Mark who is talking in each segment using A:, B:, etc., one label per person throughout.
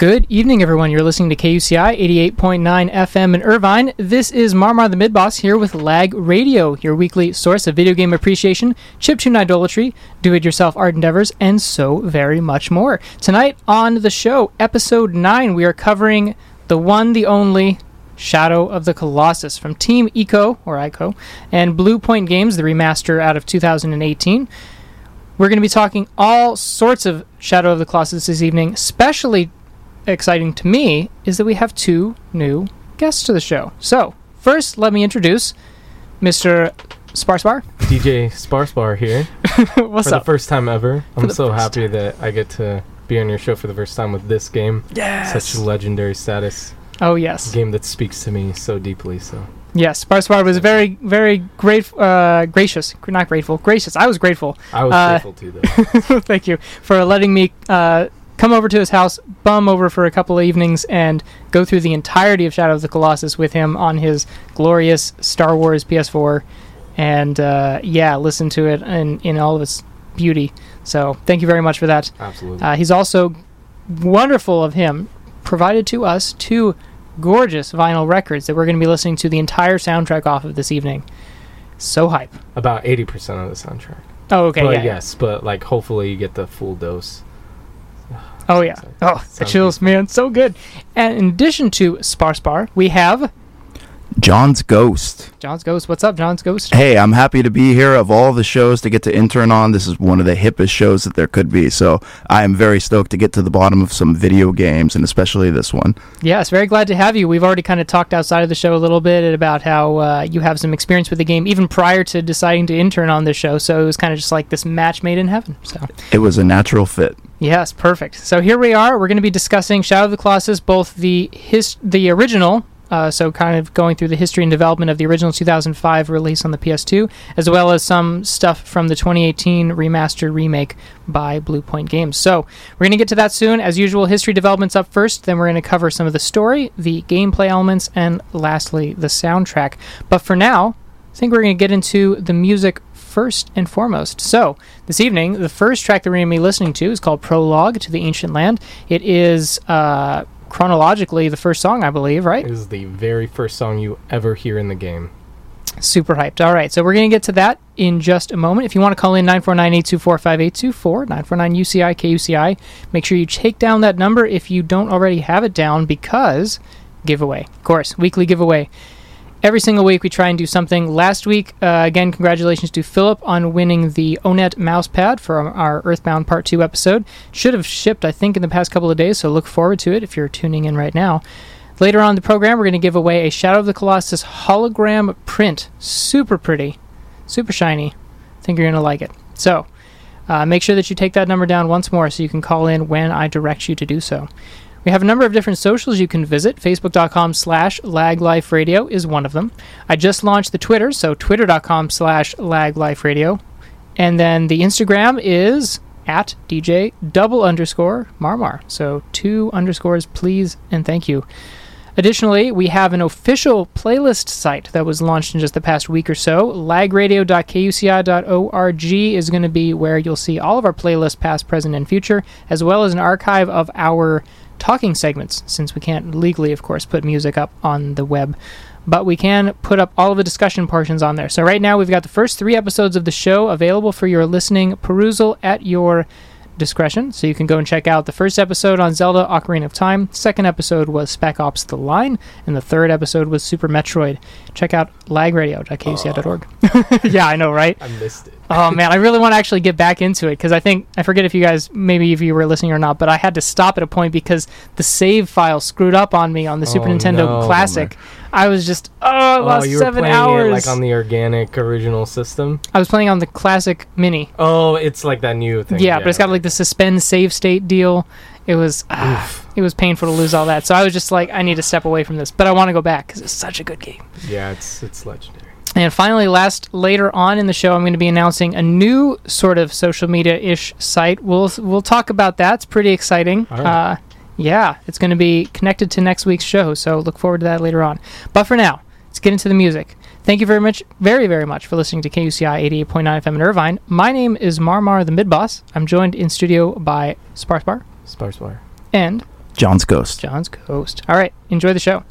A: Good evening, everyone. You're listening to KUCI 88.9 FM in Irvine. This is Marmar the Midboss here with Lag Radio, your weekly source of video game appreciation, chiptune idolatry, do it yourself art endeavors, and so very much more. Tonight on the show, episode 9, we are covering the one, the only Shadow of the Colossus from Team Ico, or ICO, and Bluepoint Games, the remaster out of 2018. We're going to be talking all sorts of Shadow of the Colossus this evening, especially exciting to me is that we have two new guests to the show. So, first, let me introduce Mr. Sparspar.
B: DJ Sparspar here.
A: What's
B: for
A: up?
B: the first time ever. I'm so happy that I get to be on your show for the first time with this game.
A: yes.
B: Such legendary status.
A: oh, yes.
B: Game that speaks to me so deeply. So
A: Yes, Sparspar was very, very great, uh, gracious. Not grateful, gracious. I was grateful.
B: I was
A: Uh,
B: grateful too, though.
A: Thank you for letting me uh, come over to his house, bum over for a couple of evenings, and go through the entirety of Shadow of the Colossus with him on his glorious Star Wars PS4, and uh, yeah, listen to it in in all of its beauty. So thank you very much for that.
B: Absolutely.
A: Uh, he's also wonderful of him provided to us two gorgeous vinyl records that we're going to be listening to the entire soundtrack off of this evening. So hype.
B: About 80% of the soundtrack.
A: Oh, okay.
B: but
A: yeah.
B: yes, but like hopefully you get the full dose.
A: Oh yeah.
B: Sounds-
A: Oh, the
B: sounds
A: chills, man, so good. And in addition to Sparspar, we have
C: Jon's Ghost.
A: Jon's Ghost. What's up, Jon's Ghost?
C: Hey, I'm happy to be here. Of all the shows to get to intern on, this is one of the hippest shows that there could be. So I am very stoked to get to the bottom of some video games, and especially this one.
A: Yes, very glad to have you. We've already kind of talked outside of the show a little bit about how uh, you have some experience with the game even prior to deciding to intern on this show. So it was kind of just like this match made in heaven. So
C: It was a natural fit.
A: Yes, perfect. So here we are. We're going to be discussing Shadow of the Colossus, both the his the original. Uh, so kind of going through the history and development of the original 2005 release on the PS2, as well as some stuff from the 2018 remaster remake by Bluepoint Games. So we're going to get to that soon. As usual, history developments up first, then we're going to cover some of the story, the gameplay elements, and lastly, the soundtrack. But for now, I think we're going to get into the music first and foremost. So, this evening, the first track that we're going to be listening to is called Prologue to the Ancient Land. It is uh, chronologically the first song, I believe, right?
B: It is the very first song you ever hear in the game.
A: Super hyped. All right, so we're going to get to that in just a moment. If you want to call in 949-824-5824, 949-UCI-KUCI, make sure you take down that number if you don't already have it down because giveaway. Of course, weekly giveaway. Every single week we try and do something. Last week, uh, again, congratulations to Philip on winning the Onett mousepad for our Earthbound Part 2 episode. Should have shipped, I think, in the past couple of days, so look forward to it if you're tuning in right now. Later on the program, we're going to give away a Shadow of the Colossus hologram print. Super pretty, super shiny. I think you're going to like it. So, uh, make sure that you take that number down once more so you can call in when I direct you to do so. We have a number of different socials you can visit. Facebook.com slash lagliferadio is one of them. I just launched the Twitter, so twitter.com slash lagliferadio. And then the Instagram is at DJ double underscore Marmar. So two underscores, please and thank you. Additionally, we have an official playlist site that was launched in just the past week or so. Lagradio.kuci.org is going to be where you'll see all of our playlists, past, present, and future, as well as an archive of our talking segments, since we can't legally, of course, put music up on the web. But we can put up all of the discussion portions on there. So right now we've got the first three episodes of the show available for your listening perusal at your discretion. So you can go and check out the first episode on Zelda Ocarina of Time. Second episode was Spec Ops The Line. And the third episode was Super Metroid. Check out lagradio.kuci.org. Ah. yeah, I know, right?
B: I missed it.
A: Oh man, I really want to actually get back into it because I think I forget if you guys maybe if you were listening or not, but I had to stop at a point because the save file screwed up on me on the Super
B: Oh,
A: Nintendo
B: no.
A: Classic. I was just oh, I
B: Oh,
A: lost
B: you were
A: seven
B: playing
A: hours.
B: it like on the organic original system.
A: I was playing on the Classic Mini.
B: Oh, it's like that new thing.
A: Yeah, but it's got like the suspend save state deal. It was ah, it was painful to lose all that. So I was just like, I need to step away from this, but I want to go back because it's such a good game.
B: Yeah, it's it's legendary.
A: And finally, last later on in the show, I'm going to be announcing a new sort of social media ish site. We'll we'll talk about that. It's pretty exciting.
B: All right.
A: Uh, yeah, it's going to be connected to next week's show, so look forward to that later on. But for now, let's get into the music. Thank you very much, very very much for listening to KUCI 88.9 FM in Irvine. My name is Marmar the Mid Boss. I'm joined in studio by Sparspar
B: Sparsewire.
A: and
C: Jon's Ghost.
A: Jon's Ghost. All right, enjoy the show.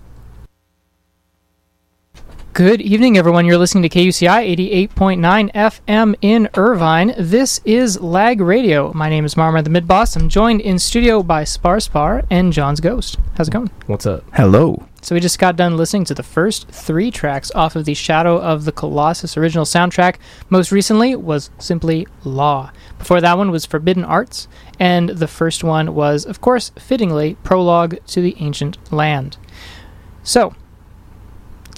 A: Good evening, everyone. You're listening to KUCI 88.9 FM in Irvine. This is Lag Radio. My name is Marmar the Mid Boss. I'm joined in studio by Spar Spar and Jon's Ghost. How's it going?
B: What's up?
C: Hello.
A: So we just got done listening to the first three tracks off of the Shadow of the Colossus original soundtrack. Most recently was simply Law. Before that one was Forbidden Arts, and the first one was, of course, fittingly, Prologue to the Ancient Land. So, let's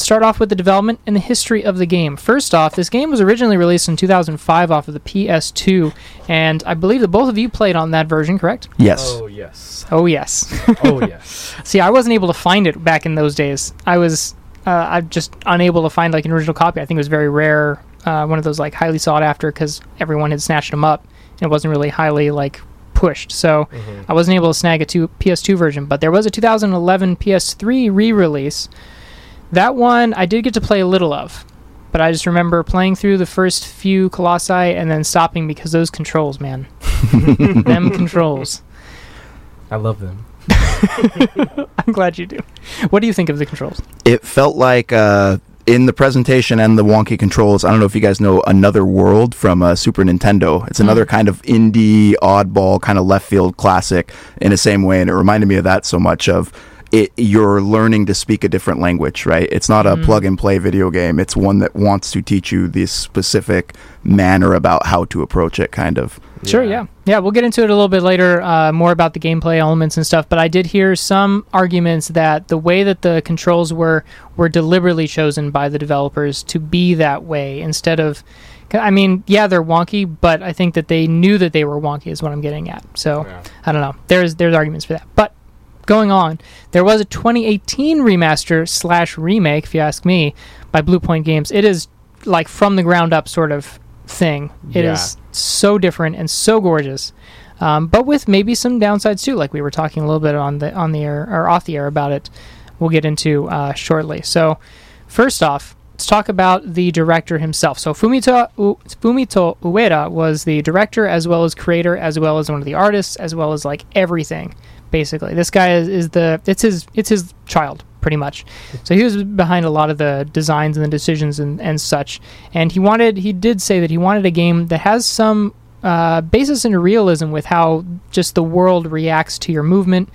A: start off with the development and the history of the game. First off, this game was originally released in 2005 off of the PS2, and I believe that both of you played on that version, correct?
C: Yes.
B: Oh yes.
A: Oh, yes.
B: oh yes.
A: See, I wasn't able to find it back in those days. I was uh, I'm just unable to find like an original copy. I think it was very rare, uh, one of those like highly sought after because everyone had snatched them up. and It wasn't really highly like pushed, so
B: Mhm.
A: I wasn't able to snag a two, PS2 version. But there was a 2011 PS3 re-release. That one I did get to play a little of, but I just remember playing through the first few Colossi and then stopping because those controls, man, them controls.
B: I love them.
A: I'm glad you do. What do you think of the controls?
C: It felt like uh, in the presentation and the wonky controls. I don't know if you guys know Another World from uh, Super Nintendo. It's another kind of indie, oddball, kind of left field classic in the same way, and it reminded me of that so much. Of it, you're learning to speak a different language, right? It's not a
A: Mhm.
C: plug and play video game. It's one that wants to teach you this specific manner about how to approach it, kind of.
A: Sure, yeah. Yeah, we'll get into it a little bit later, uh, more about the gameplay elements and stuff. But I did hear some arguments that the way that the controls were were deliberately chosen by the developers to be that way instead of. I mean, yeah, they're wonky, but I think that they knew that they were wonky, is what I'm getting at. So
B: Yeah.
A: I don't know. There's there's arguments for that. But going on, there was a 2018 remaster slash remake, if you ask me, by Bluepoint Games. It is like from the ground up sort of thing. It is
B: Yeah.
A: so different and so gorgeous, um, but with maybe some downsides too. Like we were talking a little bit on the on the air or off the air about it. We'll get into uh, shortly. So first off. Let's talk about the director himself. So Fumito U- Fumito Ueda was the director as well as creator as well as one of the artists as well as like everything basically. This guy is, is the it's his it's his child pretty much. So he was behind a lot of the designs and the decisions and, and such. And he wanted he did say that he wanted a game that has some uh, basis in realism with how just the world reacts to your movement.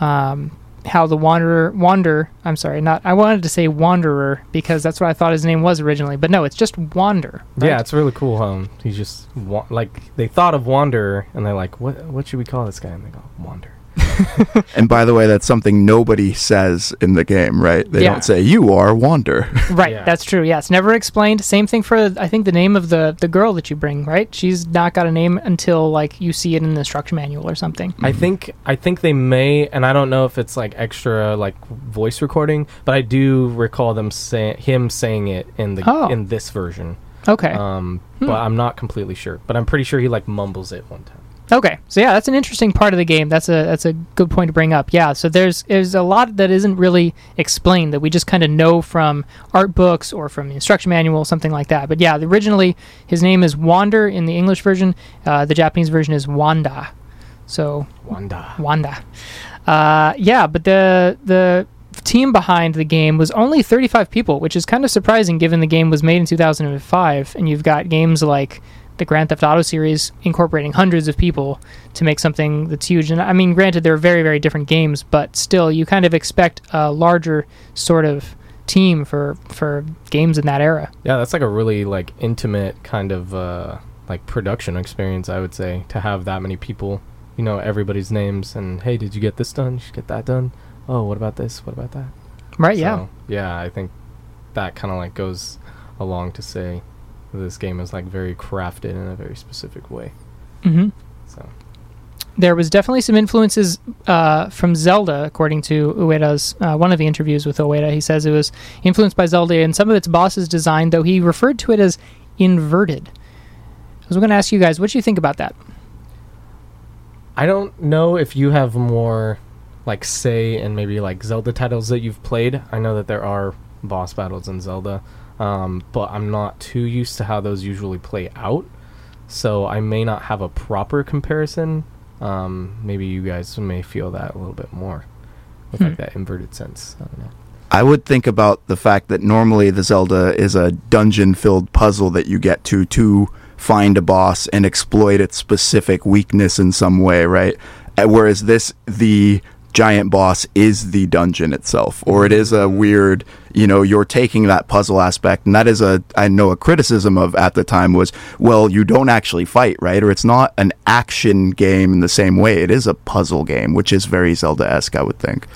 A: Um, how the wanderer wander I'm sorry, not I wanted to say wanderer because that's what I thought his name was originally, but no, it's just wander. right?
B: Yeah, it's really cool. Um, he's just wa- like they thought of Wanderer, and they're like, "What? What should we call this guy?" And they go, "Wander."
C: And by the way, that's something nobody says in the game, right? They
A: Yeah.
C: don't say you are Wander.
A: Right,
B: Yeah.
A: that's true. Yeah, it's never explained. Same thing for I think the name of the the girl that you bring. Right, she's not got a name until like you see it in the instruction manual or something.
B: I think I think they may, and I don't know if it's like extra like voice recording, but I do recall them say him saying it in the
A: Oh.
B: in this version.
A: Okay,
B: Um,
A: Hmm.
B: but I'm not completely sure. But I'm pretty sure he like mumbles it one time.
A: Okay. So yeah, that's an interesting part of the game. That's a that's a good point to bring up. Yeah. So there's there's a lot that isn't really explained that we just kind of know from art books or from the instruction manual, something like that. But yeah, originally his name is Wander in the English version. Uh, the Japanese version is Wanda. So
B: Wanda.
A: Wanda. Uh, yeah, but the the team behind the game was only 35 people, which is kind of surprising given the game was made in 2005, and you've got games like the Grand Theft Auto series incorporating hundreds of people to make something that's huge. And I mean, granted, they're very very different games, but still, you kind of expect a larger sort of team for for games in that era.
B: Yeah, that's like a really like intimate kind of uh, like production experience. I would say to have that many people, you know, everybody's names and hey, did you get this done? Did you get that done? Oh, what about this? What about that?
A: Right? Yeah.
B: Yeah, I think that kind of like goes along to say this game is like very crafted in a very specific way.
A: hmm
B: So
A: there was definitely some influences uh, from Zelda, according to Ueda's uh, one of the interviews with Ueda. He says it was influenced by Zelda and some of its bosses' design, though he referred to it as inverted. I was going to ask you guys, what do you think about that?
B: I don't know if you have more like say in maybe like Zelda titles that you've played. I know that there are boss battles in Zelda, um, but I'm not too used to how those usually play out. So I may not have a proper comparison Um, maybe you guys may feel that a little bit more with
A: Hmm.
B: like that inverted sense. I don't know.
C: I would think about the fact that normally the Zelda is a dungeon filled puzzle that you get to to find a boss and exploit its specific weakness in some way, right? Uh, Whereas this, the giant boss is the dungeon itself, or it is a weird, you know, you're taking that puzzle aspect, and that is a, I know a criticism of at the time was, well, you don't actually fight, right? Or it's not an action game in the same way. It is a puzzle game, which is very Zelda esque, I would think.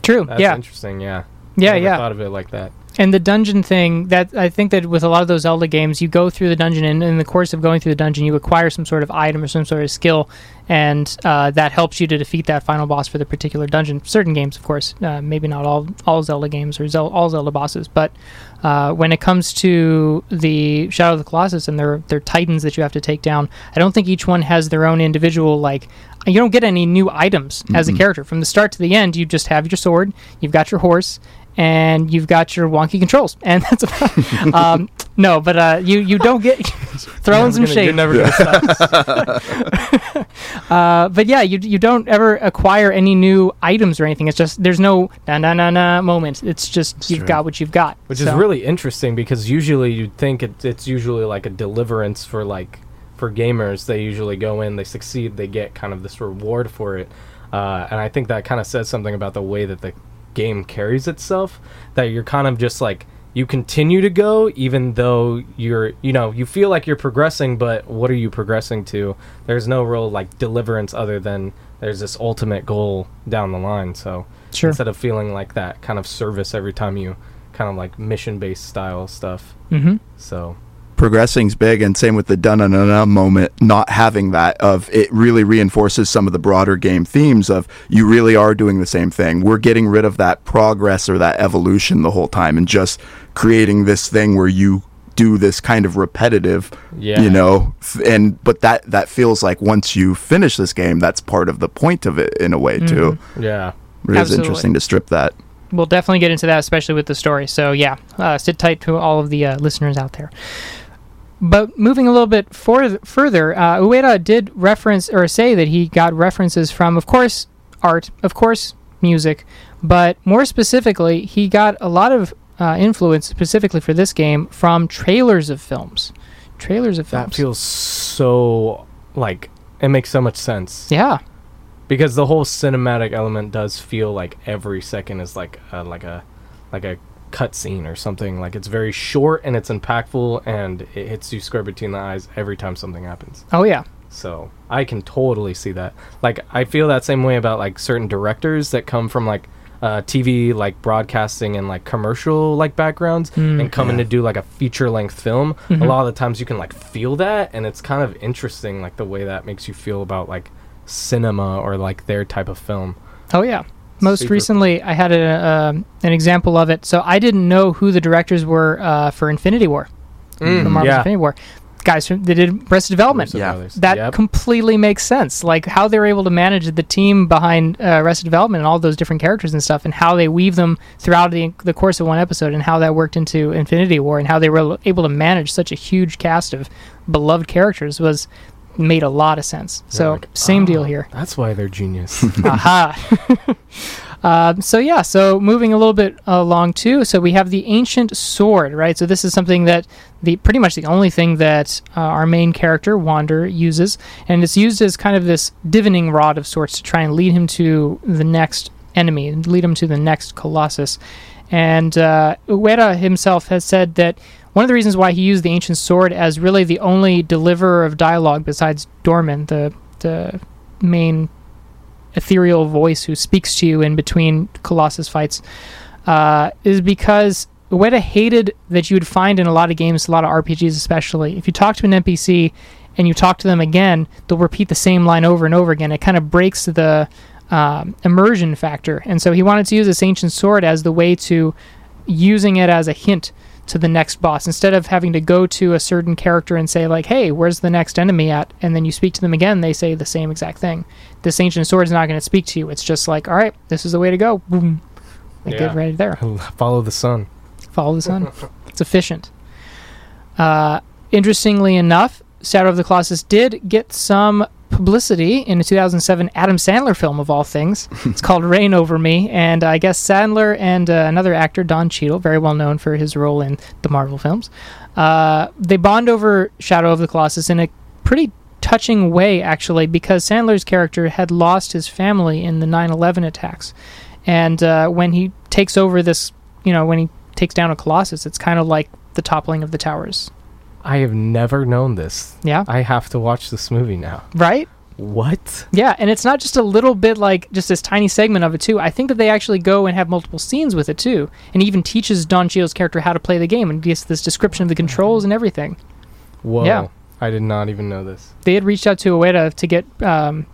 A: True.
B: That's
A: yeah.
B: interesting. Yeah.
A: Yeah.
B: Never
A: Yeah.
B: Thought of it like that.
A: And the dungeon thing that I think that with a lot of those Zelda games, you go through the dungeon, and in the course of going through the dungeon, you acquire some sort of item or some sort of skill, and uh, that helps you to defeat that final boss for the particular dungeon. Certain games, of course, uh, maybe not all all Zelda games or Zel- all Zelda bosses, but uh, when it comes to the Shadow of the Colossus and their their titans that you have to take down, I don't think each one has their own individual like. You don't get any new items as a character from the start to the end. You just have your sword, you've got your horse, and you've got your wonky controls, and that's about. um, no, but uh, you you don't get throwing some
B: You're gonna-
A: shade.
B: You're never gonna stop.
A: Uh, but yeah, you you don't ever acquire any new items or anything. It's just there's no na na na na moment. It's just you've
C: true.
A: got what you've got.
B: Which is really interesting because usually you'd think it, it's usually like a deliverance for like for gamers. They usually go in, they succeed, they get kind of this reward for it, uh, and I think that kind of says something about the way that the game carries itself. That you're kind of just like you continue to go even though you're you know you feel like you're progressing, but what are you progressing to? There's no real like deliverance other than there's this ultimate goal down the line. So
A: Sure.
B: instead of feeling like that kind of service every time you kind of like mission based style stuff.
A: Mhm.
B: So
C: progressing's big and same with the dun na na moment not having that of it really reinforces some of the broader game themes of you really are doing the same thing we're getting rid of that progress or that evolution the whole time and just creating this thing where you do this kind of repetitive
B: Yeah.
C: you know and but that that feels like once you finish this game that's part of the point of it in a way too
B: yeah,
C: it is interesting to strip that
A: We'll definitely get into that, especially with the story. So yeah, uh, sit tight to all of the uh, listeners out there. But moving a little bit for- further, uh, Ueda did reference or say that he got references from, of course, art, of course, music, but more specifically, he got a lot of uh, influence specifically for this game from trailers of films. Trailers of films.
B: that feels so like it makes so much sense
A: yeah.
B: because the whole cinematic element does feel like every second is like a, like a like a cutscene or something. Like it's very short and it's impactful and it hits you square between the eyes every time something happens.
A: Oh yeah.
B: So I can totally see that. Like I feel that same way about like certain directors that come from like uh, TV, like broadcasting and like commercial like backgrounds,
A: Mm,
B: and coming
C: yeah.
B: to do like a feature length film.
A: Mhm.
B: A lot of the times you can like feel that, and it's kind of interesting, like the way that makes you feel about like cinema or like their type of film.
A: Oh yeah. Most
B: Super
A: recently, I had a, um an example of it. So I didn't know who the directors were uh, for Infinity War,
B: Mm,
A: for Marvel's
B: yeah.
A: Infinity War. Guys, from, they did Arrested Development.
C: Yeah.
A: That
B: Yep.
A: completely makes sense. Like how they were able to manage the team behind uh, Arrested Development and all those different characters and stuff, and how they weave them throughout the, the course of one episode, and how that worked into Infinity War, and how they were able to manage such a huge cast of beloved characters was made a lot of sense.
B: You're
A: So
B: like,
A: same deal
B: "Oh,
A: here.
B: That's why they're genius.
A: Aha. um, so yeah, so moving a little bit along too. So we have the ancient sword, right? So this is something that the pretty much the only thing that uh, our main character Wander uses, and it's used as kind of this divining rod of sorts to try and lead him to the next enemy, and lead him to the next colossus. And uh, Ueda himself has said that one of the reasons why he used the ancient sword as really the only deliverer of dialogue besides Dormin, the the main ethereal voice who speaks to you in between Colossus fights, uh, is because Ueda hated that you would find in a lot of games, a lot of RPGs especially, if you talk to an NPC and you talk to them again, they'll repeat the same line over and over again. It kind of breaks the um, immersion factor. And so he wanted to use this ancient sword as the way to using it as a hint to the next boss. Instead of having to go to a certain character and say like hey where's the next enemy at? And then you speak to them again they say the same exact thing. This ancient sword is not going to speak to you. It's just like all right this is the way to go. Boom.
B: Yeah.
A: get right there.
B: Follow the sun.
A: follow the sun. It's efficient. Uh, interestingly enough shadow of the colossus did get some publicity in a 2007 Adam Sandler film of all things. it's called Reign Over Me, and I guess Sandler and uh, another actor, Don Cheadle, very well known for his role in the Marvel films, uh, they bond over Shadow of the Colossus in a pretty touching way, actually, because Sandler's character had lost his family in the 9/11 attacks, and uh, when he takes over this, you know, when he takes down a Colossus, it's kind of like the toppling of the towers.
B: I have never known this.
A: Yeah.
B: I have to watch this movie now.
A: Right?
B: What?
A: Yeah, and it's not just a little bit like just this tiny segment of it too. I think that they actually go and have multiple scenes with it too, and even teaches Don Cheadle's character how to play the game and gives this description of the controls and everything.
B: Whoa.
A: Yeah.
B: I did not even know this.
A: They had reached out to Ueda to get um,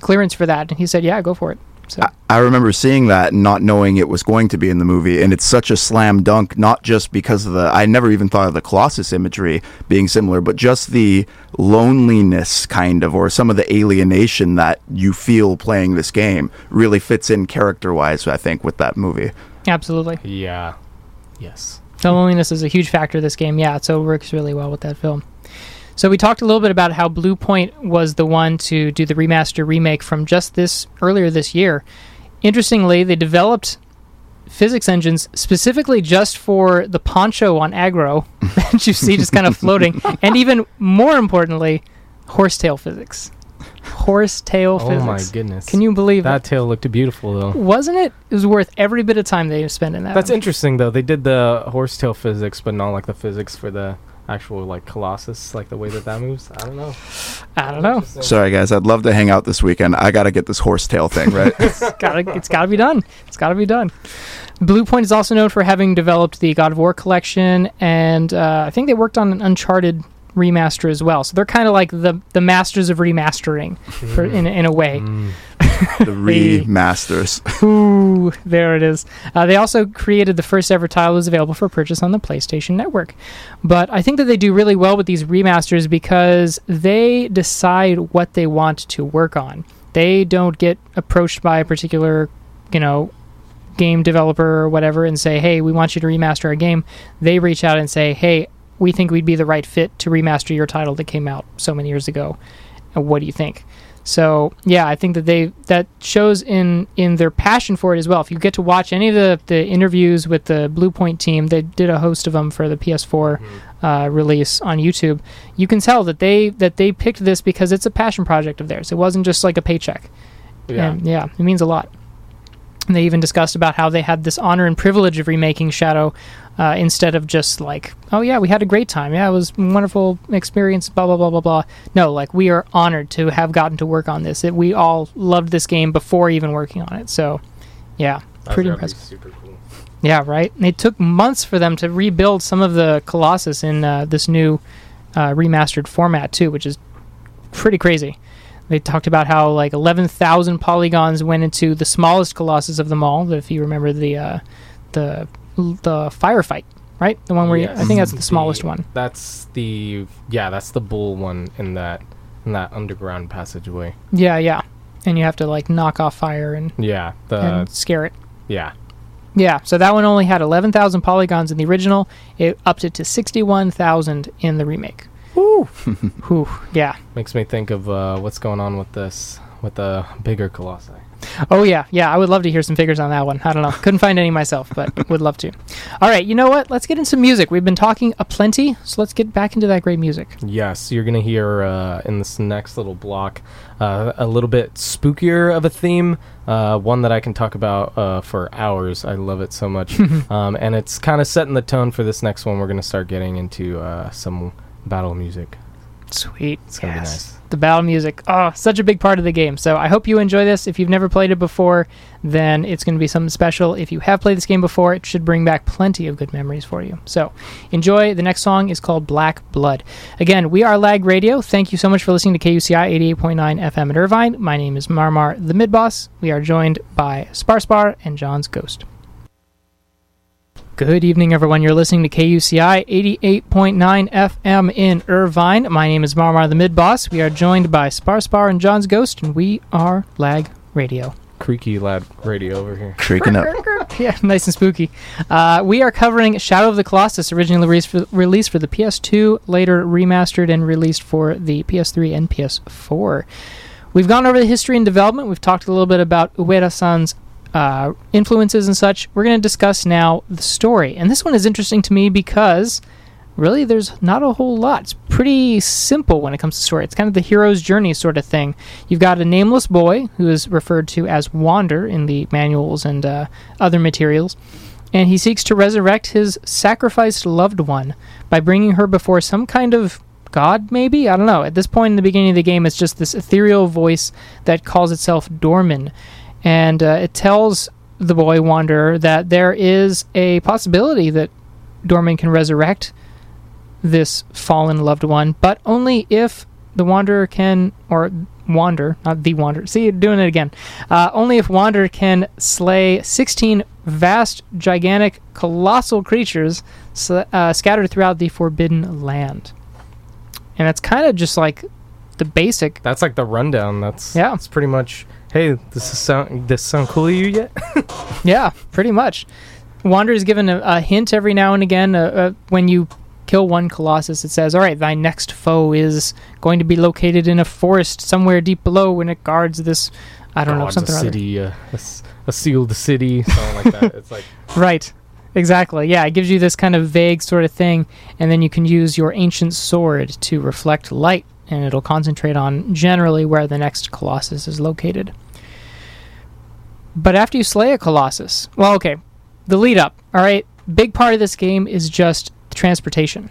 A: clearance for that, and he said, "Yeah, go for it." So
C: I, I remember seeing that and not knowing it was going to be in the movie, and it's such a slam dunk. Not just because of the I never even thought of the Colossus imagery being similar, but just the loneliness kind of, or some of the alienation that you feel playing this game really fits in character wise. I think with that movie.
A: absolutely,
B: Yeah. Yes.
A: the loneliness is a huge factor of this game. Yeah, so it works really well with that film. So we talked a little bit about how Bluepoint was the one to do the remaster remake from just this earlier this year. Interestingly, they developed physics engines specifically just for the poncho on Agro that you see just kind of floating, and even more importantly, horsetail physics. Horsetail
B: Oh
A: physics.
B: Oh my goodness.
A: Can you believe
B: That tail looked beautiful though.
A: Wasn't it? It was worth every bit of time they spent in that.
B: That's interesting though. They did the horsetail physics, but not like the physics for the actual like Colossus, like the way that that moves. I don't know.
A: I don't know.
C: Sorry guys, I'd love to hang out this weekend. I got to get this horsetail thing right.
A: it's gotta it's gotta be done. It's gotta be done. Bluepoint is also known for having developed the God of War collection, and uh, I think they worked on an Uncharted remaster as well. So they're kind of like the the masters of remastering, for, in in a way.
B: Mm.
C: The remasters.
A: Ooh, there it is. Uh, they also created the first ever title that was available for purchase on the PlayStation Network. But I think that they do really well with these remasters because they decide what they want to work on. They don't get approached by a particular, you know, game developer or whatever and say, hey, we want you to remaster our game. They reach out and say, hey, we think we'd be the right fit to remaster your title that came out so many years ago. What do you think? So yeah, I think that they that shows in in their passion for it as well. If you get to watch any of the the interviews with the Bluepoint team, they did a host of them for the PS4 uh, release on YouTube. You can tell that they that they picked this because it's a passion project of theirs. It wasn't just like a paycheck.
B: Yeah.
A: And yeah, it means a lot. And they even discussed about how they had this honor and privilege of remaking Shadow uh, instead of just like, oh yeah, we had a great time. Yeah, it was a wonderful experience. Blah blah blah blah blah. No, like we are honored to have gotten to work on this. It, we all loved this game before even working on it. So, yeah,
B: That's
A: pretty impressive.
B: Super cool.
A: Yeah, right. And it took months for them to rebuild some of the Colossus in uh, this new uh, remastered format too, which is pretty crazy. They talked about how like 11,000 polygons went into the smallest Colossus of them all. If you remember the uh, the the firefight, right? The one where you, I think that's the smallest one.
B: That's the yeah. That's the bull one in that in that underground passageway.
A: Yeah, yeah. And you have to like knock off fire and,
B: Yeah. The
A: and scare it.
B: yeah.
A: Yeah, so that one only had 11,000 polygons in the original. It upped it to 61,000 in the remake. Woo! Whew, yeah.
B: Makes me think of uh, what's going on with this with the bigger colossi.
A: Oh, yeah, yeah. I would love to hear some figures on that one. I don't know. Couldn't find any myself, but would love to. All right, you know what? Let's get into some music. We've been talking a plenty, so let's get back into that great music.
B: Yes, you're gonna hear uh, in this next little block uh, a little bit spookier of a theme, uh, one that I can talk about uh, for hours. I love it so much, um, and it's kind of setting the tone for this next one. We're gonna start getting into uh, some battle music.
A: Sweet.
B: It's be nice.
A: The battle music. Oh, such a big part of the game. So I hope you enjoy this. If you've never played it before, then it's going to be something special. If you have played this game before, it should bring back plenty of good memories for you. So enjoy. The next song is called Black Blood. Again, we are Lag Radio. Thank you so much for listening to KUCI 88.9 FM in Irvine. My name is Marmar the Mid Boss. We are joined by Sparspar and Jon's Ghost. Good evening, everyone. You're listening to KUCI 88.9 FM in Irvine. My name is Marmar the Mid Boss. We are joined by Sparspar and Jon's Ghost, and we are Lag Radio.
B: Creaky lad radio over here.
C: Creaking up.
A: yeah, nice and spooky. Uh, we are covering Shadow of the Colossus, originally released for, released for the PS2, later remastered and released for the PS3 and PS4. We've gone over the history and development. We've talked a little bit about Ueda-san's uh, influences and such. We're going to discuss now the story, and this one is interesting to me because really there's not a whole lot. It's pretty simple when it comes to story. It's kind of the hero's journey sort of thing. You've got a nameless boy who is referred to as Wander in the manuals and uh, other materials, and he seeks to resurrect his sacrificed loved one by bringing her before some kind of god, maybe? I don't know. At this point in the beginning of the game, it's just this ethereal voice that calls itself Dormin, and uh, it tells the boy Wanderer that there is a possibility that Dormin can resurrect this fallen loved one, but only if the wanderer can, or wander, not the wanderer. See, doing it again. Uh, only if wanderer can slay 16 vast, gigantic, colossal creatures sl- uh, scattered throughout the Forbidden Land. And that's kind of just like the basic.
B: That's like the rundown. That's
A: Yeah.
B: It's pretty much. Hey, this is sound. This sound cool to you yet?
A: Yeah, pretty much. Wander is given a, a hint every now and again. Uh, uh, when you kill one colossus, it says, "All right, thy next foe is going to be located in a forest somewhere deep below, and it guards this." I don't know
B: God's
A: something
B: a
A: or other.
B: city, uh, a, s- a sealed city, something like that. It's like
A: Right. Exactly. Yeah, it gives you this kind of vague sort of thing, and then you can use your ancient sword to reflect light, and it'll concentrate on generally where the next colossus is located. But after you slay a colossus, well, okay, the lead up, all right, big part of this game is just transportation.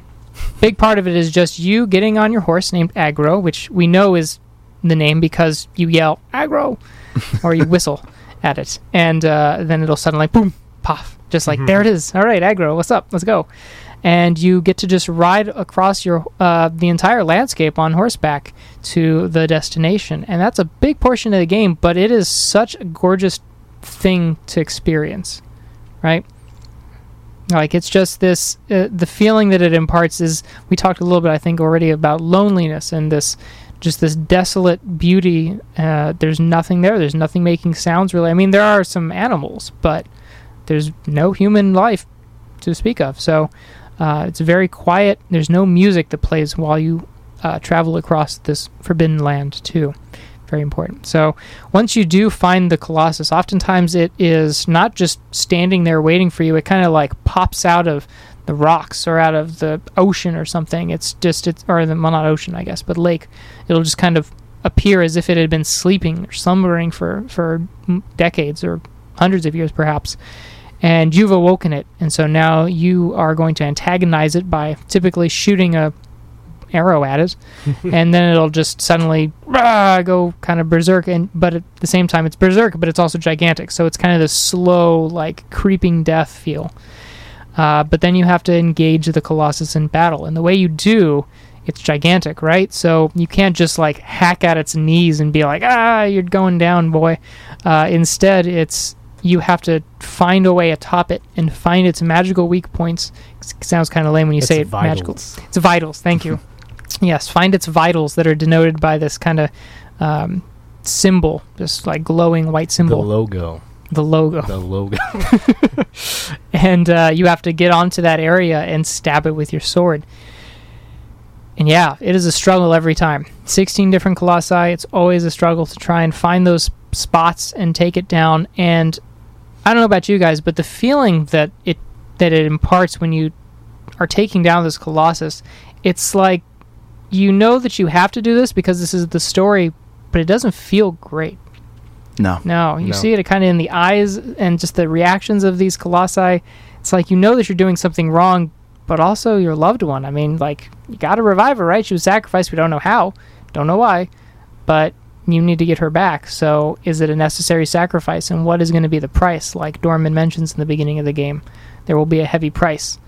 A: Big part of it is just you getting on your horse named Agro, which we know is the name because you yell Agro or you whistle at it, and uh, then it'll suddenly boom, pop, just like there it is. All right, Agro, what's up? Let's go. And you get to just ride across your uh, the entire landscape on horseback to the destination, and that's a big portion of the game. But it is such a gorgeous thing to experience, right? Like it's just this uh, the feeling that it imparts is we talked a little bit I think already about loneliness and this just this desolate beauty. Uh, there's nothing there. There's nothing making sounds really. I mean there are some animals, but there's no human life to speak of. So uh, it's very quiet. There's no music that plays while you uh, travel across this forbidden land too. Very important. So once you do find the colossus, oftentimes it is not just standing there waiting for you. It kind of like pops out of the rocks or out of the ocean or something. It's just it's or the well not ocean I guess, but lake. It'll just kind of appear as if it had been sleeping or slumbering for for decades or hundreds of years perhaps. And you've awoken it, and so now you are going to antagonize it by typically shooting a arrow at it, and then it'll just suddenly rah, go kind of berserk. And but at the same time, it's berserk, but it's also gigantic. So it's kind of this slow, like creeping death feel. Uh, but then you have to engage the colossus in battle, and the way you do, it's gigantic, right? So you can't just like hack at its knees and be like, ah, you're going down, boy. Uh, instead, it's you have to find a way atop it and find its magical weak points. It sounds kind of lame when you
B: Its
A: say it. Magical. It's vitals. Thank you. yes, find its vitals that are denoted by this kind of um, symbol, this like glowing white symbol.
B: the logo.
A: the logo,
B: The logo.
A: and uh, you have to get onto that area and stab it with your sword. And yeah, it is a struggle every time. 16 different colossi. It's always a struggle to try and find those spots and take it down. And I don't know about you guys, but the feeling that it that it imparts when you are taking down this colossus, it's like you know that you have to do this because this is the story, but it doesn't feel great.
C: No.
A: No, you
B: No.
A: see it kind of in the eyes and just the reactions of these colossi. It's like you know that you're doing something wrong, but also your loved one. I mean, like you got to revive her, right? She was sacrificed. We don't know how, don't know why, but you need to get her back. So, is it a necessary sacrifice, and what is going to be the price? Like Dormin mentions in the beginning of the game, there will be a heavy price.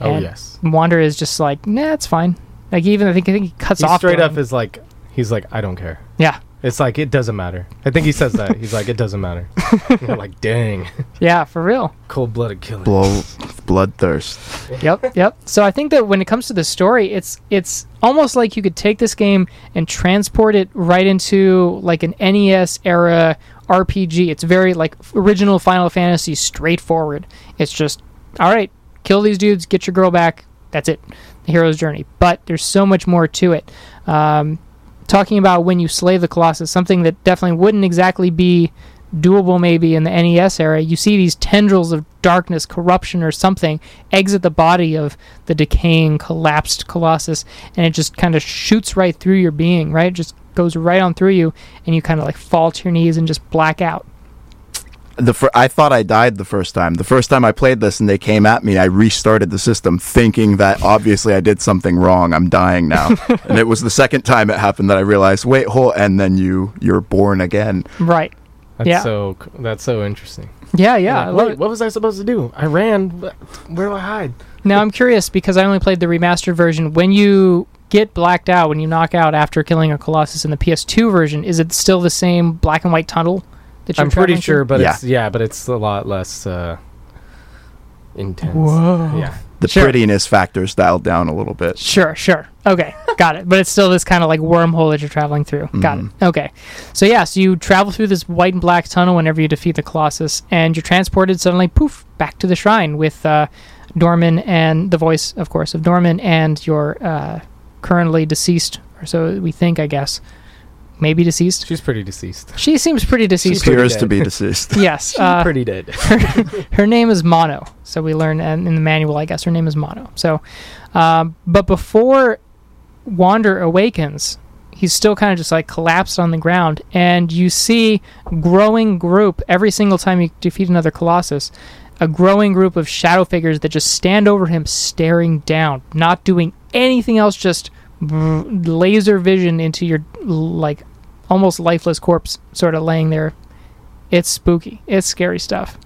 B: oh
A: And
B: yes.
A: Wander is just like, nah, it's fine. Like even I think I think he cuts
B: He
A: off
B: straight up is like, he's like, I don't care.
A: yeah,
B: It's like it doesn't matter. I think he says that. He's like, it doesn't matter. You're like, dang,
A: yeah, for real.
B: cold blooded killer.
C: Blow, bloodthirst.
A: yep, yep. So I think that when it comes to the story, it's it's almost like you could take this game and transport it right into like an NES era RPG. It's very like original Final Fantasy, straightforward. It's just all right, kill these dudes, get your girl back. That's it, the hero's journey. But there's so much more to it. Um, talking about when you slay the Colossus, something that definitely wouldn't exactly be doable maybe in the NES era. You see these tendrils of darkness, corruption, or something exit the body of the decaying, collapsed Colossus, and it just kind of shoots right through your being, right? It just goes right on through you, and you kind of like fall to your knees and just black out.
C: The fir- I thought I died the first time. The first time I played this and they came at me, I restarted the system thinking that obviously I did something wrong. I'm dying now. and it was the second time it happened that I realized, wait, hold, and then you you're born again.
A: Right.
B: That's
A: Yeah.
B: so that's so interesting.
A: Yeah, yeah.
B: Like, wait, what was I supposed to do? I ran. Where do I hide?
A: Now I'm curious because I only played the remastered version. When you get blacked out, when you knock out after killing a Colossus in the PS2 version, is it still the same black and white tunnel that you're
B: I'm pretty sure,
A: through?
B: but
C: Yeah.
B: it's yeah, but it's a lot less uh, intense.
A: Whoa.
B: Yeah,
C: The
A: Sure.
C: prettiness factor's dialed down a little bit.
A: Sure, sure. Okay, got it. But it's still this kind of like wormhole that you're traveling through. Got it. Okay. So yeah, so you travel through this white and black tunnel whenever you defeat the Colossus, and you're transported suddenly, poof, back to the shrine with uh, Dormin and the voice, of course, of Dormin and your uh, currently deceased, or so we think, I guess, maybe deceased.
B: she's pretty deceased.
A: She seems pretty deceased.
B: pretty
C: Appears to be deceased.
A: yes.
B: She's
A: Uh,
B: pretty dead.
A: her name is Mono. So we learn in in the manual, I guess her name is Mono. So, um, but before Wander awakens, he's still kind of just like collapsed on the ground, and you see growing group every single time you defeat another Colossus. A growing group of shadow figures that just stand over him, staring down, not doing anything else, just laser vision into your like almost lifeless corpse, sort of laying there. It's spooky. It's scary stuff.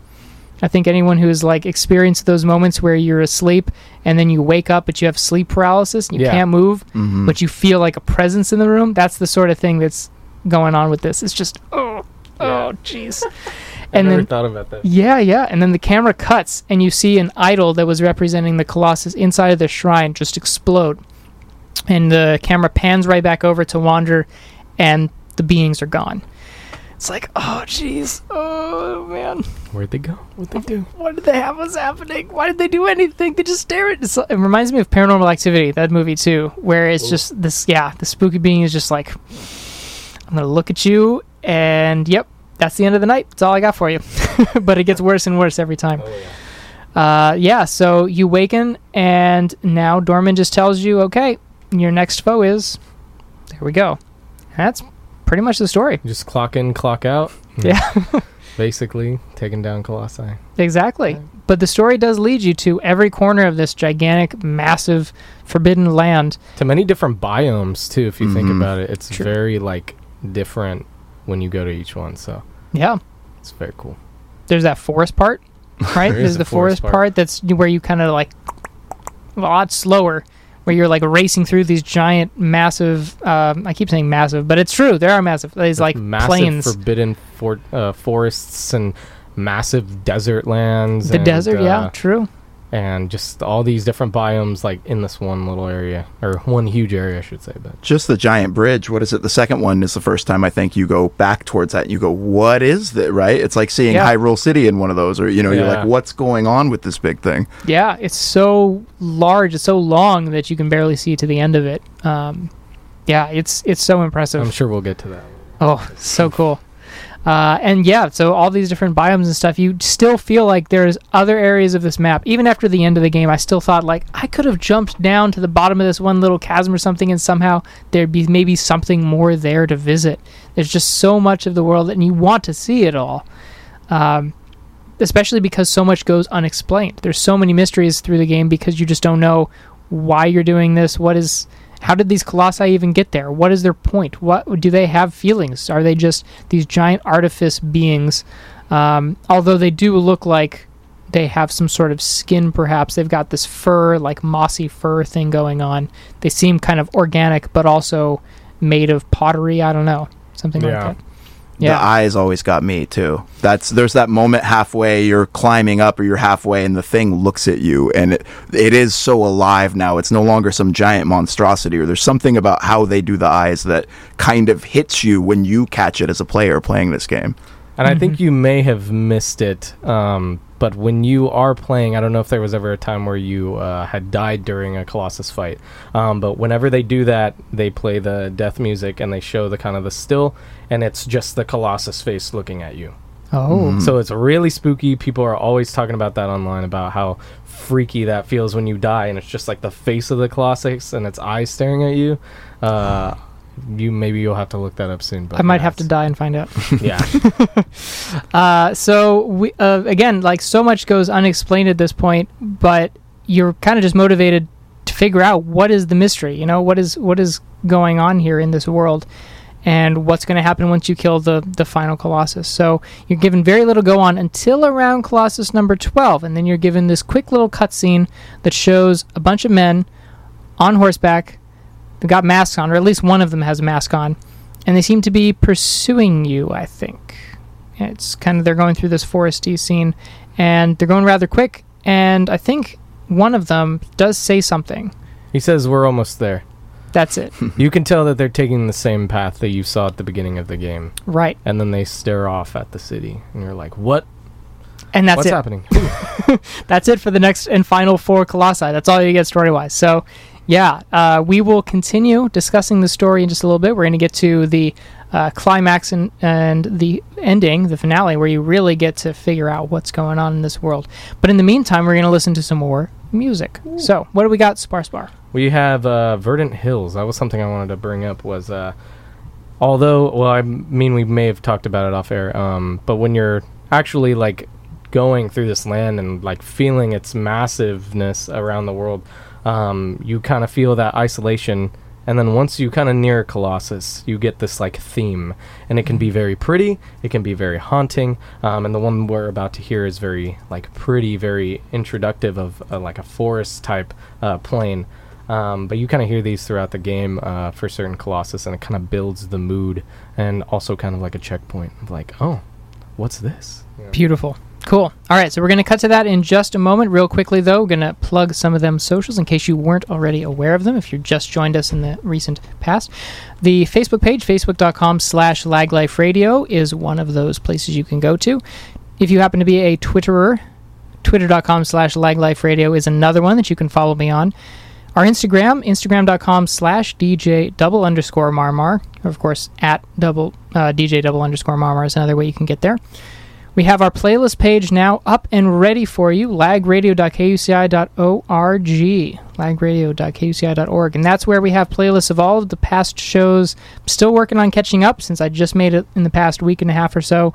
A: I think anyone who's like experienced those moments where you're asleep and then you wake up but you have sleep paralysis and you
B: Yeah.
A: can't move,
C: Mhm.
A: but you feel like a presence in the room. That's the sort of thing that's going on with this. It's just oh oh jeez.
B: I
A: And
B: never
A: then
B: thought about that.
A: yeah, yeah, and then the camera cuts and you see an idol that was representing the Colossus inside of the shrine just explode. And the camera pans right back over to Wander and the beings are gone. It's like, oh jeez. Oh man
B: Where'd they go? What'd they do?
A: what did they have was happening? Why did they do anything? They just stare at it's, it. reminds me of Paranormal Activity, that movie too, where it's just this. Yeah, the spooky being is just like, I'm gonna look at you, and yep, that's the end of the night. That's all I got for you. but it gets worse and worse every time.
B: Oh yeah.
A: Uh, yeah, so you waken, and now Dormin just tells you, okay, your next foe is. There we go. That's pretty much the story.
B: Just clock in, clock out.
A: Yeah.
B: Basically, taking down Colossi.
A: Exactly. But the story does lead you to every corner of this gigantic, massive, forbidden land.
B: To many different biomes too, if you think
C: Mhm.
B: about it. It's
A: True.
B: very like different when you go to each one. So
A: Yeah.
B: it's very cool.
A: There's that forest part, right?
B: There is
A: There's the forest,
B: forest
A: part.
B: part.
A: that's where you kind of like a lot slower, where you're like racing through these giant, massive. Um, I keep saying massive, but it's true. There are massive. These like
B: massive
A: plains.
B: forbidden for, uh, forests and massive desert lands.
A: the
B: and,
A: desert, yeah,
B: uh,
A: true.
B: And just all these different biomes like in this one little area or one huge area, I should say. But
C: Just the giant bridge. What is it? The second one is the first time I think you go back towards that. And you go, what is that? Right? It's like seeing
A: Yeah.
C: Hyrule City in one of those, or you know, you're like, what's going on with this big thing?
A: Yeah, it's so large, it's so long that you can barely see to the end of it. Um, yeah, it's it's so impressive.
B: I'm sure we'll get to that.
A: Oh, so cool. Uh, and yeah, so all these different biomes and stuff, you still feel like there's other areas of this map. Even after the end of the game, I still thought like I could have jumped down to the bottom of this one little chasm or something, and somehow there'd be maybe something more there to visit. There's just so much of the world, and you want to see it all. Um, especially because so much goes unexplained. There's so many mysteries through the game because you just don't know why you're doing this. What is how did these colossi even get there? What is their point? What do they have feelings? Are they just these giant artifice beings? Um, although they do look like they have some sort of skin, perhaps they've got this fur, like mossy fur thing going on. They seem kind of organic, but also made of pottery. I don't know, something
B: Yeah.
A: like that.
C: The eyes always got me too. That's there's that moment halfway you're climbing up or you're halfway and the thing looks at you and it it is so alive now. It's no longer some giant monstrosity or there's something about how they do the eyes that kind of hits you when you catch it as a player playing this game.
B: And I
A: Mhm.
B: think you may have missed it. Um, but when you are playing, I don't know if there was ever a time where you uh, had died during a Colossus fight. Um, but whenever they do that, they play the death music and they show the kind of the still, and it's just the Colossus face looking at you.
A: Oh,
C: Mhm.
B: So it's really spooky. People are always talking about that online about how freaky that feels when you die, and it's just like the face of the Colossus and its eyes staring at you. Uh, you maybe you'll have to look that up soon. But
A: I might
B: yeah,
A: have to die and find out.
B: Yeah.
A: Uh, so we uh, again, like so much goes unexplained at this point, but you're kind of just motivated to figure out what is the mystery. You know, what is what is going on here in this world, and what's going to happen once you kill the the final Colossus. So you're given very little go on until around Colossus number twelve, and then you're given this quick little cutscene that shows a bunch of men on horseback. They've got masks on, or at least one of them has a mask on, and they seem to be pursuing you. I think. It's kind of they're going through this foresty scene, and they're going rather quick. And I think one of them does say something.
B: he says we're almost there.
A: That's it,
B: You can tell that they're taking the same path that you saw at the beginning of the game,
A: right?
B: and then they stare off at the city, and you're like, "What?
A: And that's
B: What's
A: it.
B: happening?"
A: That's it for the next and final four colossi. That's all you get story wise. So, yeah, uh, we will continue discussing the story in just a little bit. We're going to get to the uh, climax and, and the ending, the finale, where you really get to figure out what's going on in this world. But in the meantime, we're going to listen to some more music. So, what do we got, Sparspar?
B: We have uh, Verdant Hills. That was something I wanted to bring up. Was uh, although, well, I mean, we may have talked about it off air. Um, but when you're actually like going through this land and like feeling its massiveness around the world, um, you kind of feel that isolation. And then once you kind of near Colossus, you get this like theme, and it can be very pretty. It can be very haunting. Um, and the one we're about to hear is very like pretty, very introductive of uh, like a forest type uh, plane. Um, but you kind of hear these throughout the game uh, for certain Colossus, and it kind of builds the mood, and also kind of like a checkpoint of like, oh, what's this?
A: Beautiful. Cool. All right, so we're going to cut to that in just a moment. Real quickly, though, we're going to plug some of them socials in case you weren't already aware of them, if you just joined us in the recent past. The Facebook page, facebook.com slash lagliferadio, is one of those places you can go to. If you happen to be a Twitterer, twitter.com slash lagliferadio is another one that you can follow me on. Our Instagram, instagram.com slash DJ double underscore marmar. Or of course, at double uh, DJ double underscore marmar is another way you can get there. We have our playlist page now up and ready for you, lagradio.kuci.org, lagradio.kuci.org. And that's where we have playlists of all of the past shows. I'm still working on catching up since I just made it in the past week and a half or so.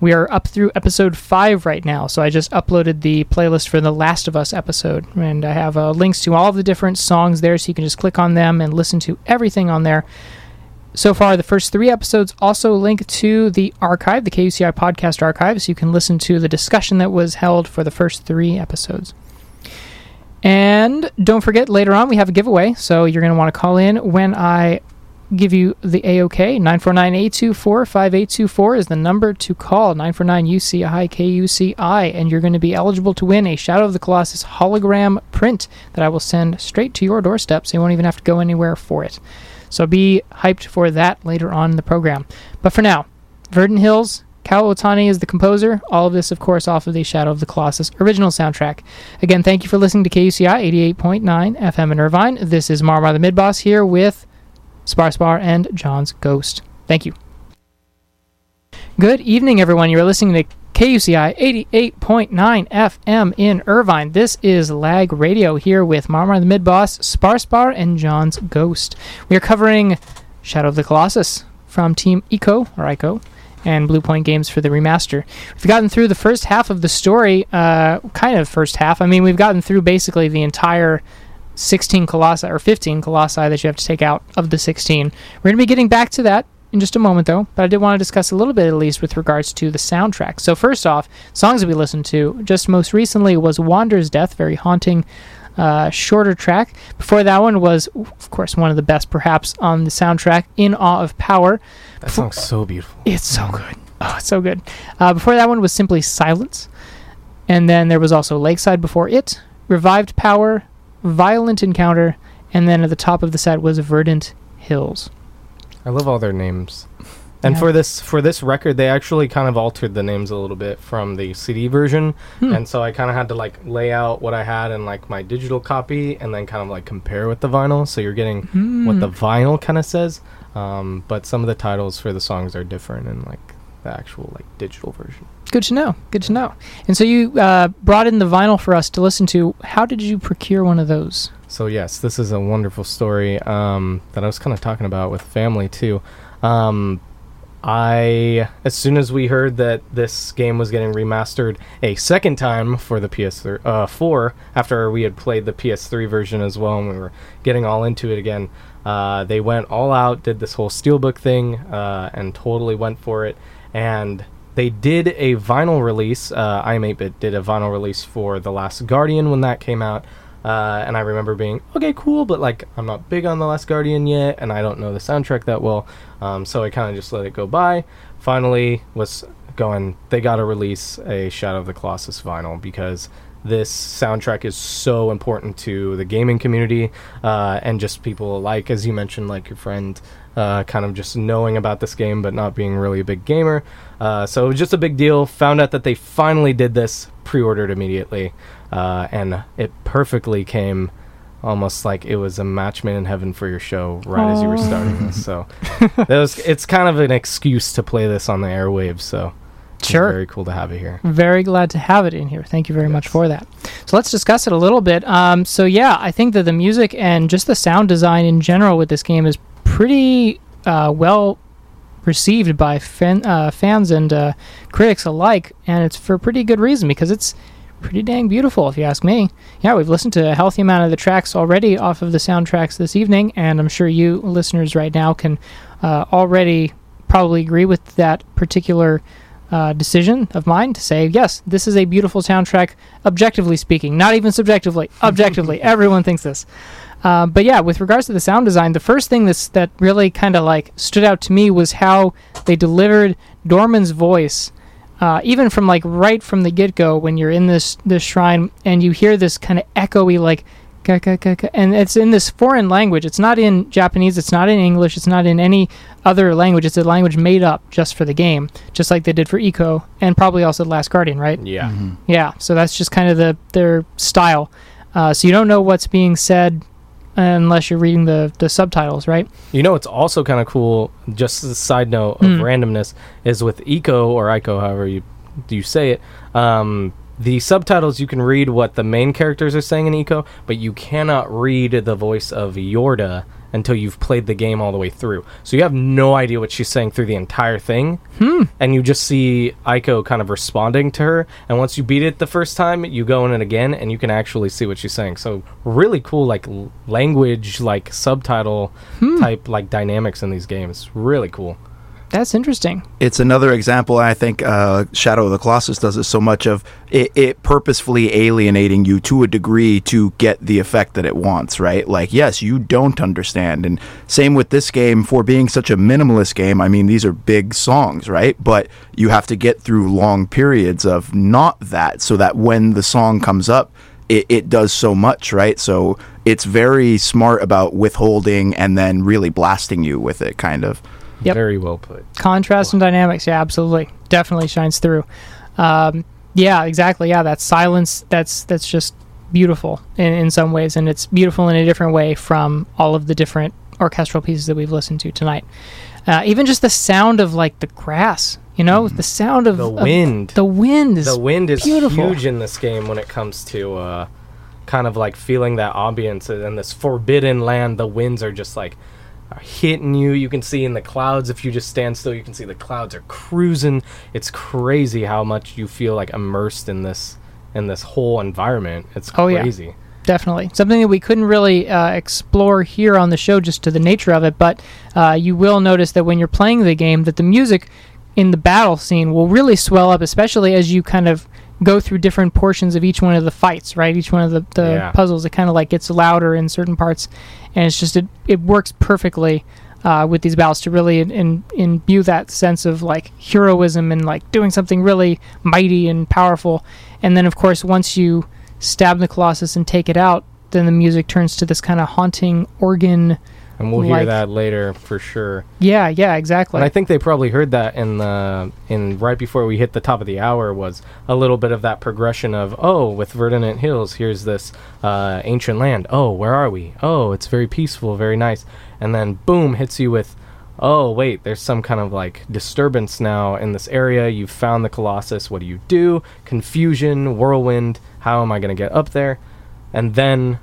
A: We are up through episode 5 right now, so I just uploaded the playlist for the Last of Us episode. And I have uh, links to all of the different songs there, so you can just click on them and listen to everything on there. So far, the first three episodes also link to the archive, the KUCI podcast archive, so you can listen to the discussion that was held for the first three episodes. And don't forget, later on we have a giveaway, so you're going to want to call in when I give you the AOK. 949-824-5824 is the number to call. 949-UCI KUCI, and you're going to be eligible to win a Shadow of the Colossus hologram print that I will send straight to your doorstep, so you won't even have to go anywhere for it. So be hyped for that later on in the program. But for now, Verdant Hills, Kow Otani is the composer. All of this, of course, off of the Shadow of the Colossus original soundtrack. Again, thank you for listening to KUCI 88.9 FM in Irvine. This is Marmar the Midboss here with Sparspar and Jon's Ghost. Thank you. Good evening, everyone. You're listening to KUCI 88.9 FM in Irvine. This is Lag Radio here with Marmar the Mid Boss, Sparspar, and Jon's Ghost. We are covering Shadow of the Colossus from Team Eco, or Ico, and Bluepoint Games for the remaster. We've gotten through the first half of the story, uh, kind of first half. I mean, we've gotten through basically the entire 16 colossi, or 15 colossi that you have to take out of the 16. We're going to be getting back to that in just a moment, though, but I did want to discuss a little bit at least with regards to the soundtrack. So, first off, songs that we listened to just most recently was Wander's Death, very haunting, uh, shorter track. Before that one was, of course, one of the best perhaps on the soundtrack, In Awe of Power.
B: That song's so beautiful.
A: It's so good. Oh, it's so good. Uh, before that one was simply Silence. And then there was also Lakeside before it, Revived Power, Violent Encounter, and then at the top of the set was Verdant Hills.
B: I love all their names. And
A: Yeah.
B: for this for this record, they actually kind of altered the names a little bit from the CD version,
A: Hmm.
B: and so I kind of had to like lay out what I had in like my digital copy, and then kind of like compare with the vinyl. So you're getting what the
A: Hmm.
B: vinyl kind of says, um, but some of the titles for the songs are different in like the actual like digital version.
A: Good to know. Good to know. And so you uh, brought in the vinyl for us to listen to. How did you procure one of those?
B: So yes, this is a wonderful story um, that I was kind of talking about with family too. Um, I as soon as we heard that this game was getting remastered a second time for the PS4 uh, 4 after we had played the PS3 version as well and we were getting all into it again, uh, they went all out, did this whole steelbook thing, uh, and totally went for it. And they did a vinyl release. Uh, iam8bit did a vinyl release for The Last Guardian when that came out. Uh, and I remember being okay, cool, but like I'm not big on The Last Guardian yet, and I don't know the soundtrack that well, um, so I kind of just let it go by. Finally, was going. They got to release a Shadow of the Colossus vinyl because this soundtrack is so important to the gaming community uh, and just people alike, as you mentioned, like your friend, uh, kind of just knowing about this game but not being really a big gamer. Uh, so it was just a big deal. Found out that they finally did this, pre-ordered immediately, uh, and it perfectly came. Almost like it was a match made in heaven for your show right as you were starting this. So that was it's kind of an excuse to play this on the airwaves. So
A: Sure.
B: very cool to have it here.
A: Very glad to have it in here. Thank you very much for that. So let's discuss it a little bit. Um, so yeah, I think that the music and just the sound design in general with this game is pretty uh, well received by fan, uh, fans and uh, critics alike, and it's for pretty good reason because it's pretty dang beautiful, if you ask me. Yeah, we've listened to a healthy amount of the tracks already off of the soundtracks this evening, and I'm sure you listeners right now can uh, already probably agree with that particular uh, decision of mine to say, yes, this is a beautiful soundtrack, objectively speaking, not even subjectively, objectively. Everyone thinks this. Uh, but yeah, with regards to the sound design, the first thing that's, that really kind of like stood out to me was how they delivered Dormin's voice, uh, even from like right from the get go when you're in this this shrine and you hear this kind of echoey like. "Ka, ka, ka, ka," And it's in this foreign language. It's not in Japanese. It's not in English. It's not in any other language. It's a language made up just for the game, just like they did for Ico and probably also The Last Guardian, right?
B: Yeah.
A: Yeah, so that's just kind of the their style. Uh, so you don't know what's being said unless you're reading the, the subtitles, right?
B: You know, it's also kind of cool. Just as a side note of
A: Mm.
B: randomness is with Eco or Ico, however you do you say it. Um, the subtitles you can read what the main characters are saying in Ico, but you cannot read the voice of Yorda until you've played the game all the way through. So you have no idea what she's saying through the entire thing,
A: Hmm.
B: and you just see Ico kind of responding to her. And once you beat it the first time, you go in it again, and you can actually see what she's saying. So really cool, like language, like subtitle
A: Hmm.
B: type, like dynamics in these games. Really cool.
A: That's interesting.
C: it's another example. I think uh, Shadow of the Colossus does it so much of it, it purposefully alienating you to a degree to get the effect that it wants. Right? Like, yes, you don't understand, and same with this game for being such a minimalist game. I mean, these are big songs, right? But you have to get through long periods of not that, so that when the song comes up. It, it does so much, right? So it's very smart about withholding and then really blasting you with it, kind of.
A: Yep.
B: Very well put.
A: Contrast and dynamics, yeah, absolutely, definitely shines through. Um, yeah, exactly. Yeah, that silence, that's that's just beautiful in, in some ways, and it's beautiful in a different way from all of the different orchestral pieces that we've listened to tonight. Uh, even just the sound of like the grass, you know, the sound of
B: The
A: of-
B: wind.
A: the wind is
B: the wind is
A: beautiful.
B: huge in this game when it comes to uh, kind of like feeling that ambience in this forbidden land. The winds are just like are hitting you. You can see in the clouds if you just stand still. You can see the clouds are cruising. It's crazy how much you feel like immersed in this in this whole environment. It's
A: Oh, yeah.
B: crazy.
A: definitely something that we couldn't really uh, explore here on the show just to the nature of it but uh, you will notice that when you're playing the game that the music in the battle scene will really swell up especially as you kind of go through different portions of each one of the fights right each one of the, the
B: Yeah.
A: puzzles it kind of like gets louder in certain parts and it's just it, it works perfectly uh, with these battles to really in, in, imbue that sense of like heroism and like doing something really mighty and powerful and then of course once you stab the colossus and take it out then the music turns to this kind of haunting organ
B: and we'll hear that later for sure.
A: Yeah, yeah, exactly.
B: And I think they probably heard that in the in right before we hit the top of the hour was a little bit of that progression of oh with Verdant Hills here's this uh, ancient land. Oh where are we? Oh it's very peaceful very nice. And then boom hits you with oh wait there's some kind of like disturbance now in this area. You've found the Colossus. What do you do? Confusion whirlwind. How am I gonna get up there? And then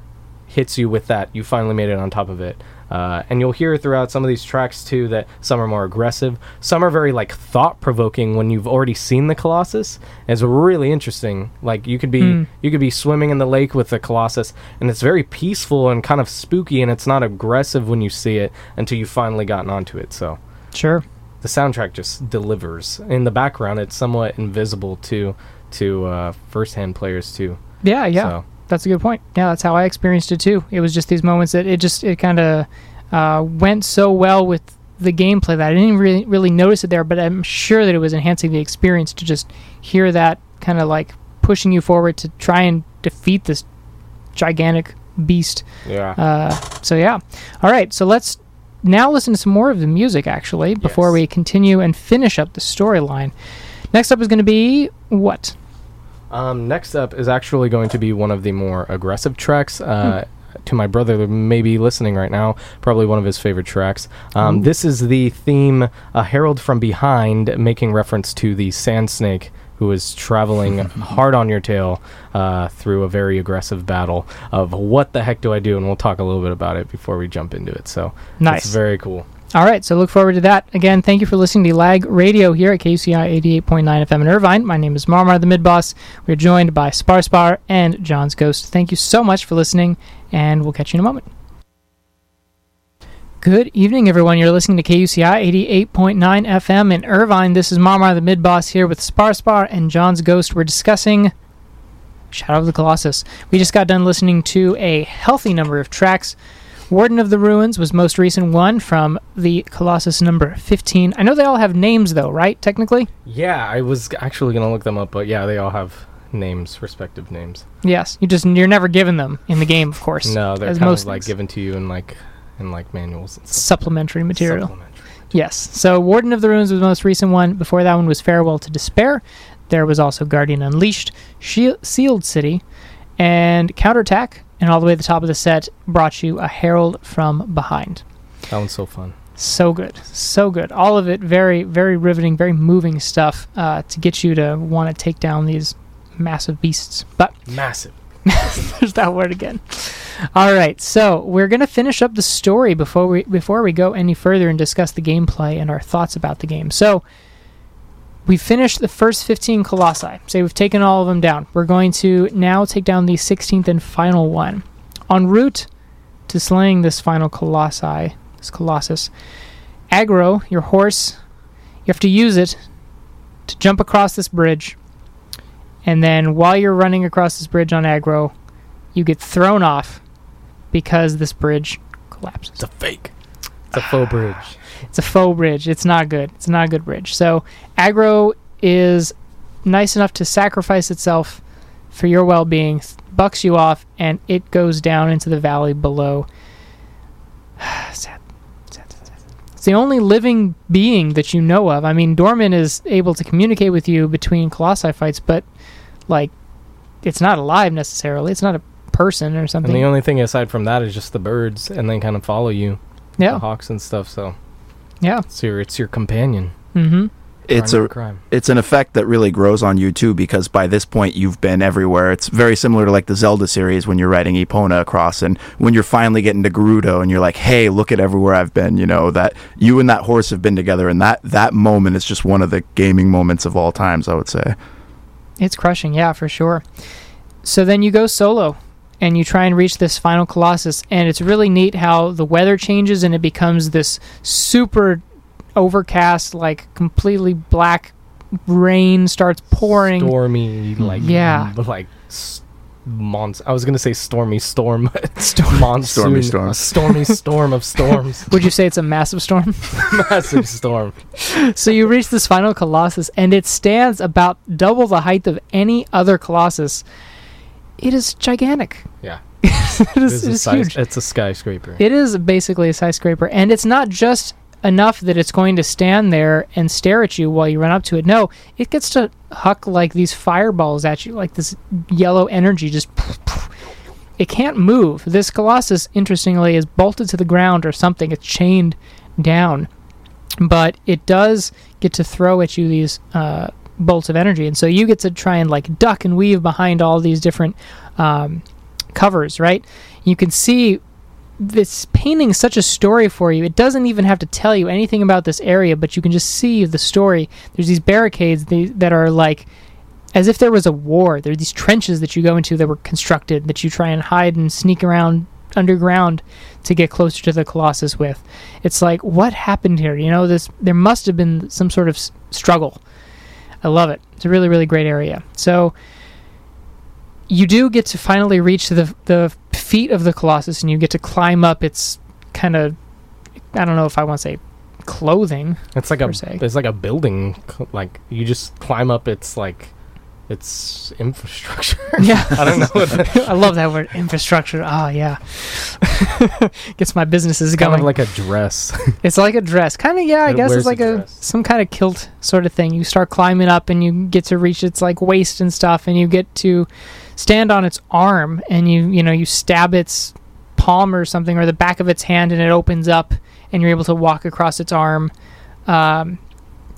B: hits you with that. You finally made it on top of it uh, and you'll hear throughout some of these tracks too that some are more aggressive. Some are very like thought-provoking when you've already seen the colossus. It's really interesting. Like you could be
A: Hmm.
B: you could be swimming in the lake with the colossus and it's very peaceful and kind of spooky and it's not aggressive when you see it until you've finally gotten onto it so.
A: Sure.
B: the soundtrack just delivers. In the background it's somewhat invisible to to uh, first-hand players too.
A: Yeah, yeah.
B: So-
A: That's a good point. Yeah, that's how I experienced it too. It was just these moments that it just it kind of uh, went so well with the gameplay that I didn't really really notice it there, but I'm sure that it was enhancing the experience to just hear that kind of like pushing you forward to try and defeat this gigantic beast.
B: yeah
A: Uh, so yeah. All right, so let's now listen to some more of the music actually before
B: Yes.
A: we continue and finish up the storyline. Next up is going to be what?
B: Um, next up is actually going to be one of the more aggressive tracks. Uh, To my brother, that may be listening right now, probably one of his favorite tracks. Um, this is the theme, "A Herald from Behind," making reference to the Sand Snake who is traveling hard on your tail uh, through a very aggressive battle of what the heck do I do? And we'll talk a little bit about it before we jump into it. So
A: Nice.
B: it's very cool.
A: All right, so look forward to that. Again, thank you for listening to Lag Radio here at KUCI 88.9 FM in Irvine. My name is Marmar, the mid boss. We're joined by Sparspar and Jon's Ghost. Thank you so much for listening, and we'll catch you in a moment. Good evening, everyone. You're listening to KUCI 88.9 FM in Irvine. This is Marmar, the mid boss, here with Sparspar and Jon's Ghost. We're discussing Shadow of the Colossus. We just got done listening to a healthy number of tracks. Warden of the Ruins was most recent one from the Colossus number 15. I know they all have names though, right? Technically?
B: Yeah, I was actually going to look them up, but yeah, they all have names, respective names.
A: Yes. You just you're never given them in the game, of course.
B: No, they're kind
A: most
B: of like
A: things.
B: given to you in like in like manuals and stuff.
A: supplementary material.
B: Supplementary.
A: Yes. So Warden of the Ruins was the most recent one. Before that one was Farewell to Despair. There was also Guardian Unleashed, Shie- Sealed City, and Counterattack. And all the way to the top of the set brought you a Herald from Behind.
B: That one's so fun.
A: So good, so good. All of it very, very riveting, very moving stuff uh, to get you to want to take down these massive beasts. But
B: Massive.
A: there's that word again. All right, so we're gonna finish up the story before we before we go any further and discuss the gameplay and our thoughts about the game. So we finished the first 15 colossi. Say we've taken all of them down. We're going to now take down the 16th and final one. En route to slaying this final colossi, this colossus, Agro your horse. You have to use it to jump across this bridge and then while you're running across this bridge on Agro, you get thrown off because this bridge collapses.
B: It's a fake. It's a faux ah. bridge.
A: It's a faux bridge. It's not good. It's not a good bridge. So Agro is nice enough to sacrifice itself for your well-being, bucks you off, and it goes down into the valley below. sad. Sad, sad. It's the only living being that you know of. I mean, Dormin is able to communicate with you between Colossi fights, but like, it's not alive necessarily. It's not a person or something.
B: And the only thing aside from that is just the birds, and they kind of follow you, the
A: yeah,
B: hawks and stuff. So
A: yeah.
B: it's your it's your companion.
A: Mm-hmm.
C: It's
B: Crime
C: a
B: crime.
C: it's an effect that really grows on you too because by this point you've been everywhere. It's very similar to like the Zelda series when you're riding Epona across and when you're finally getting to Gerudo and you're like, "Hey, look at everywhere I've been." You know that you and that horse have been together, and that that moment is just one of the gaming moments of all times. I would say.
A: It's crushing, yeah, for sure. So then you go solo and you try and reach this final colossus and it's really neat how the weather changes and it becomes this super overcast like completely black rain starts pouring.
B: Stormy, like
A: Yeah.
B: m- like s- mons. I was gonna say stormy storm,
A: Storm.
B: monsoon,
C: Stormy storm.
B: a stormy storm of storms,
A: Would you say it's a massive storm?
B: massive storm.
A: so you reach this final colossus and it stands about double the height of any other colossus. It is gigantic.
B: Yeah,
A: it is,
B: It's
A: it
B: a
A: is
B: sky-
A: huge.
B: It's a skyscraper.
A: It is basically a skyscraper, and it's not just enough that it's going to stand there and stare at you while you run up to it. No, it gets to huck like these fireballs at you, like this yellow energy just. It can't move. This Colossus, interestingly, is bolted to the ground or something. It's chained down, but it does get to throw at you these uh, bolts of energy, and so you get to try and like duck and weave behind all these different um, covers. Right? You can see this painting such a story for you. It doesn't even have to tell you anything about this area, but you can just see the story. There's these barricades that are like as if there was a war. There are these trenches that you go into that were constructed that you try and hide and sneak around underground to get closer to the Colossus with. It's like what happened here? You know, this there must have been some sort of struggle. I love it. It's a really really great area. So you do get to finally reach the the feet of the Colossus, and you get to climb up its kind of I don't know if I want to say clothing.
B: It's like a
A: se.
B: it's like a building. Like you just climb up. It's like it's infrastructure.
A: Yeah,
B: I don't know. What
A: I love that word infrastructure. Ah, yeah, gets my businesses
B: kind
A: going.
B: of like a dress.
A: it's like a dress, kind of. Yeah, I
B: It
A: guess it's like
B: a
A: a some kind of kilt sort of thing. You start climbing up, and you get to reach its like waist and stuff, and you get to stand on its arm, and you you know you stab its palm or something or the back of its hand, and it opens up, and you're able to walk across its arm. Um,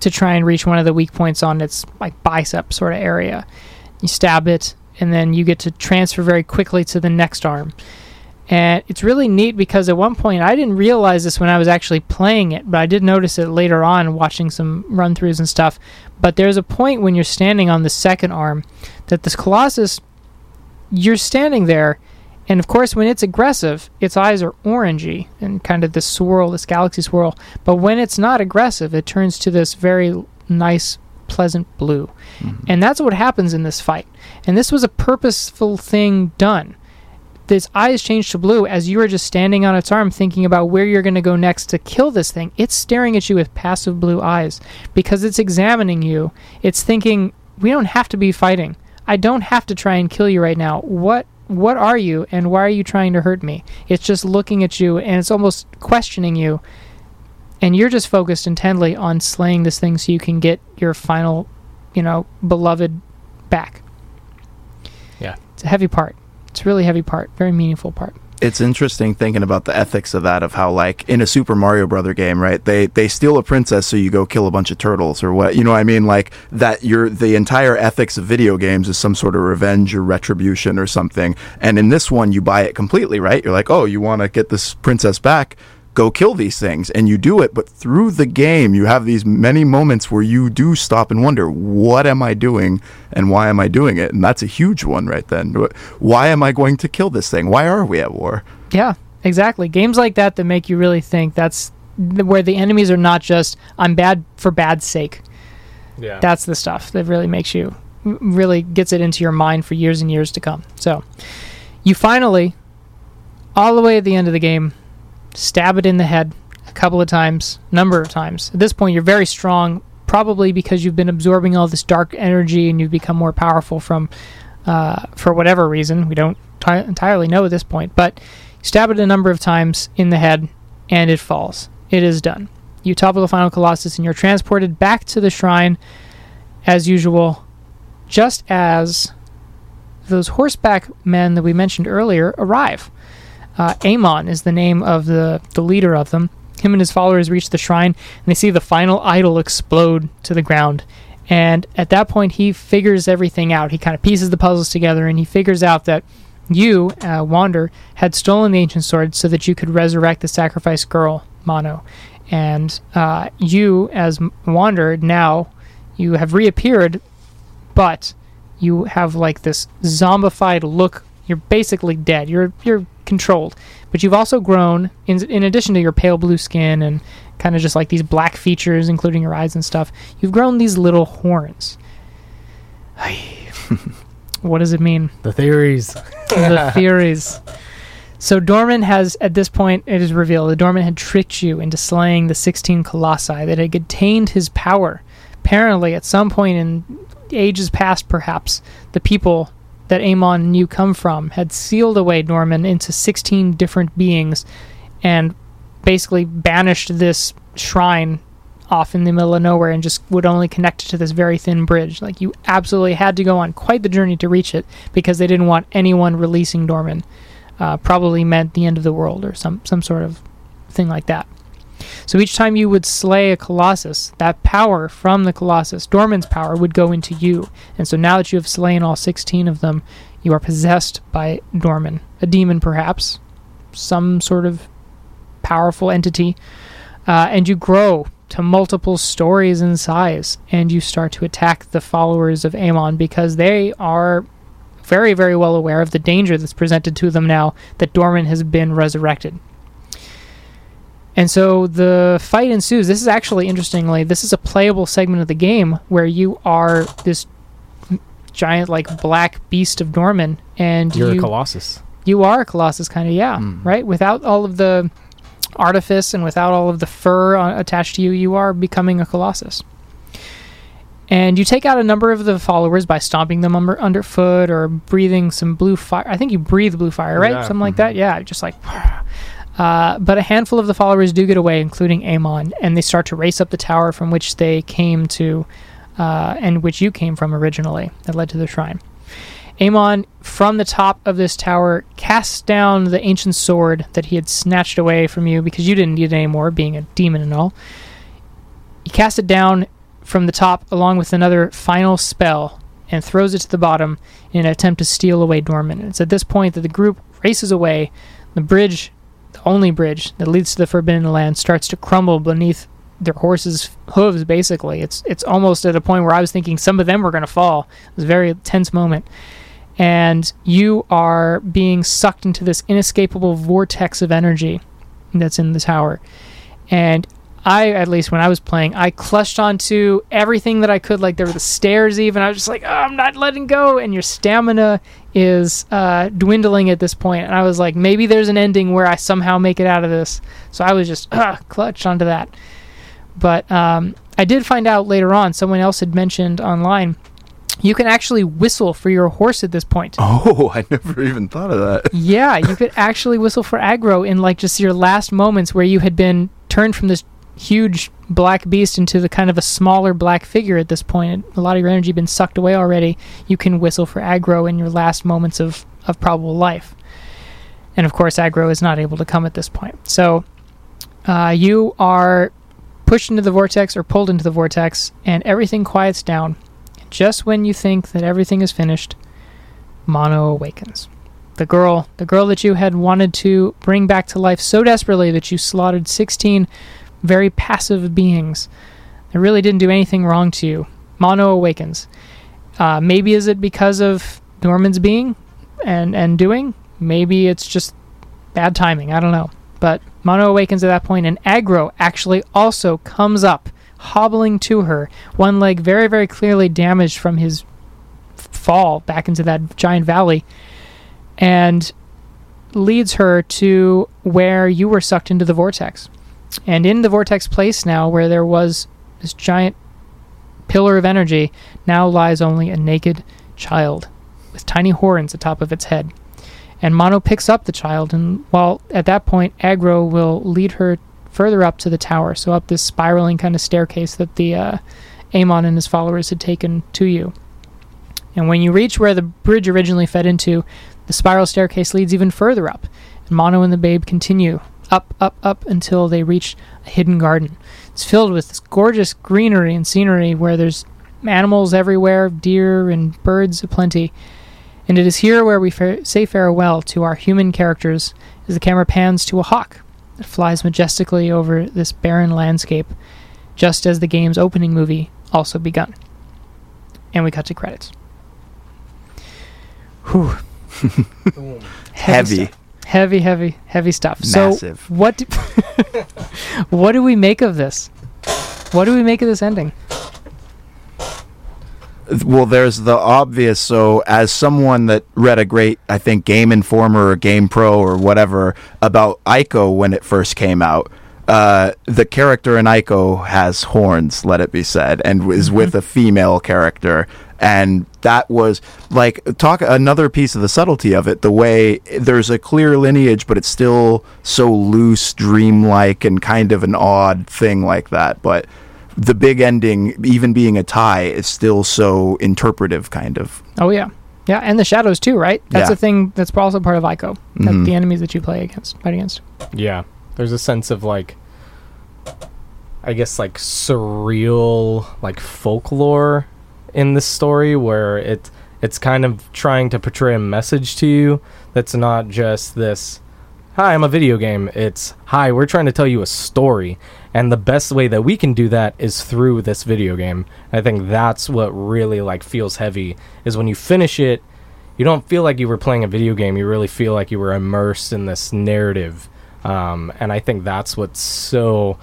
A: to try and reach one of the weak points on its like bicep sort of area. You stab it, and then you get to transfer very quickly to the next arm. And it's really neat because at one point I didn't realize this when I was actually playing it, but I did notice it later on watching some run throughs and stuff. But there's a point when you're standing on the second arm that this Colossus, you're standing there, and of course, when it's aggressive, its eyes are orangey and kind of this swirl, this galaxy swirl. But when it's not aggressive, it turns to this very nice, pleasant blue. Mm-hmm. And that's what happens in this fight. And this was a purposeful thing done. Its eyes change to blue as you are just standing on its arm thinking about where you're going to go next to kill this thing. It's staring at you with passive blue eyes because it's examining you. It's thinking, we don't have to be fighting. I don't have to try and kill you right now. What what are you and why are you trying to hurt me? It's just looking at you and it's almost questioning you. And you're just focused intently on slaying this thing so you can get your final, you know, beloved back.
B: Yeah.
A: It's a heavy part. It's a really heavy part, very meaningful part.
C: It's interesting thinking about the ethics of that of how like in a super mario brother game right they they steal a princess so you go kill a bunch of turtles or what you know what i mean? Like that you're the entire ethics of video games is some sort of revenge or retribution or something. And in this one you buy it completely right? You're like oh you want to get this princess back go kill these things and you do it but through the game you have these many moments where you do stop and wonder what am i doing and why am i doing it and that's a huge one right then why am i going to kill this thing why are we at war
A: Yeah, exactly. Games like that that make you really think that's where the enemies are not just I'm bad for bad's sake.
B: yeah.
A: That's the stuff that really makes you really gets it into your mind for years and years to come. So, you finally all the way at the end of the game stab it in the head a couple of times, number of times. At this point you're very strong probably because you've been absorbing all this dark energy and you've become more powerful from uh, for whatever reason. We don't ti entirely know at this point, but stab it a number of times in the head, and it falls. It is done. You topple the final Colossus, and you're transported back to the shrine, as usual, just as those horseback men that we mentioned earlier arrive. Uh, Emon is the name of the, the leader of them. Him and his followers reach the shrine, and they see the final idol explode to the ground. And at that point, he figures everything out. He kind of pieces the puzzles together, and he figures out that you, uh, Wander, had stolen the ancient sword so that you could resurrect the sacrificed girl, Mono. And uh, you, as Wander, now you have reappeared, but you have like this zombified look. You're basically dead. You're you're controlled, but you've also grown. In in addition to your pale blue skin and kind of just like these black features, including your eyes and stuff, you've grown these little horns. what does it mean?
B: the theories.
A: the theories. So Dormin has, at this point, it is revealed that Dormin had tricked you into slaying the 16 colossi that had contained his power. Apparently, at some point in ages past, perhaps, the people that Emon you come from had sealed away Dormin into 16 different beings and basically banished this shrine off in the middle of nowhere and just would only connect it to this very thin bridge. Like you absolutely had to go on quite the journey to reach it because they didn't want anyone releasing Dormin. Uh, probably meant the end of the world or some some sort of thing like that. So each time you would slay a colossus, that power from the colossus, Dormin's power, would go into you. And so now that you have slain all 16 of them, you are possessed by Dormin, a demon perhaps, some sort of powerful entity, uh, and you grow to multiple stories in size, and you start to attack the followers of Emon because they are very, very well aware of the danger that's presented to them now that Dormin has been resurrected. And so the fight ensues. This is actually, interestingly, this is a playable segment of the game where you are this giant, like black beast of Dormin and
B: You're
A: you
B: a colossus.
A: you are a colossus, kind of, yeah,
C: Mm.
A: right. Without all of the artifice and without all of the fur uh, attached to you, you are becoming a colossus. And you take out a number of the followers by stomping them under, underfoot or breathing some blue fire. I think you breathe blue fire, right?
B: Yeah.
A: Something like that. Yeah, just like. Uh, but a handful of the followers do get away, including Emon, and they start to race up the tower from which they came to, uh, and which you came from originally, that led to the shrine. Emon, from the top of this tower, casts down the ancient sword that he had snatched away from you because you didn't need it anymore, being a demon and all. He casts it down from the top along with another final spell and throws it to the bottom in an attempt to steal away Dormin. It's at this point that the group races away. The bridge, only bridge that leads to the Forbidden Land, starts to crumble beneath their horses' hooves. Basically, it's it's almost at a point where I was thinking some of them were going to fall. It was a very tense moment and you are being sucked into this inescapable vortex of energy that's in the tower. And I, at least when I was playing, I clutched onto everything that I could. Like there were the stairs, even. I was just like, oh, I'm not letting go. And your stamina is uh, dwindling at this point. And I was like, maybe there's an ending where I somehow make it out of this. So I was just uh, clutched onto that. But um, I did find out later on, someone else had mentioned online you can actually whistle for your horse at this point.
C: Oh, I never even thought of that.
A: Yeah, you could actually whistle for Agro in like just your last moments where you had been turned from this huge black beast into the kind of a smaller black figure at this point. A lot of your energy been sucked away already. You can whistle for Agro in your last moments of, of probable life. And of course, Agro is not able to come at this point. So uh, you are pushed into the vortex or pulled into the vortex, and everything quiets down. Just when you think that everything is finished, Mono awakens. The girl, the girl that you had wanted to bring back to life so desperately that you slaughtered 16 very passive beings that really didn't do anything wrong to you. Mono awakens. Uh, maybe is it because of Dormin's being and and doing? Maybe it's just bad timing. I don't know. But Mono awakens at that point, and Agro actually also comes up, hobbling to her, one leg very, very clearly damaged from his fall back into that giant valley, and leads her to where you were sucked into the vortex. And in the vortex place now, where there was this giant pillar of energy, now lies only a naked child with tiny horns atop of its head. And Mono picks up the child, and while at that point, Agro will lead her further up to the tower, so up this spiraling kind of staircase that the uh, Emon and his followers had taken to you. And when you reach where the bridge originally fed into, the spiral staircase leads even further up, and Mono and the babe continue up, up, up until they reach a hidden garden. It's filled with this gorgeous greenery and scenery where there's animals everywhere, deer and birds aplenty. And it is here where we fa- say farewell to our human characters as the camera pans to a hawk that flies majestically over this barren landscape, just as the game's opening movie also begun. And we cut to credits. Whew.
C: Heavy.
A: stuff. Heavy, heavy, heavy stuff.
C: Massive.
A: So what do, what do we make of this? What do we make of this ending?
C: Well, there's the obvious. So, as someone that read a great, I think, Game Informer or Game Pro or whatever about Ico when it first came out, uh, the character in Ico has horns, let it be said, and is with a female character. And that was like talk another piece of the subtlety of it. The way there's a clear lineage, but it's still so loose, dreamlike, and kind of an odd thing like that. But the big ending, even being a tie, is still so interpretive, kind of.
A: Oh yeah, yeah, and the shadows too, right? That's
C: Yeah.
A: a thing that's also part of Ico. That
C: Mhm.
A: the enemies that you play against, fight against.
B: Yeah, there's a sense of like, I guess like surreal, like folklore in this story where it it's kind of trying to portray a message to you that's not just this. Hi, I'm a video game. It's hi, we're trying to tell you a story, and the best way that we can do that is through this video game. I think that's what really like feels heavy is when you finish it, you don't feel like you were playing a video game. You really feel like you were immersed in this narrative, um, and I think that's what's so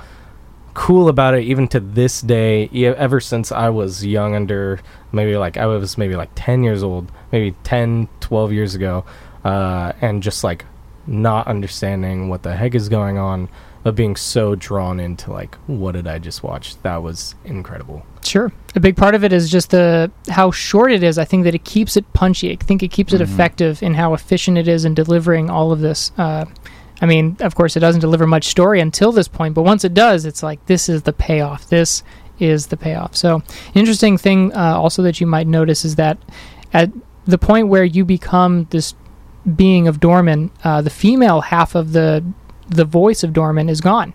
B: cool about it even to this day ever since i was young under maybe like i was maybe like 10 years old maybe 10 12 years ago uh, and just like not understanding what the heck is going on but being so drawn into like what did i just watch that was incredible
A: Sure. A big part of it is just the how short it is. I think that it keeps it punchy. I think it keeps it
C: Mhm.
A: effective in how efficient it is in delivering all of this. Uh, I mean, of course, it doesn't deliver much story until this point, but once it does, it's like this is the payoff. This is the payoff. So, interesting thing uh, also that you might notice is that at the point where you become this being of Dormin, uh, the female half of the the voice of Dormin is gone.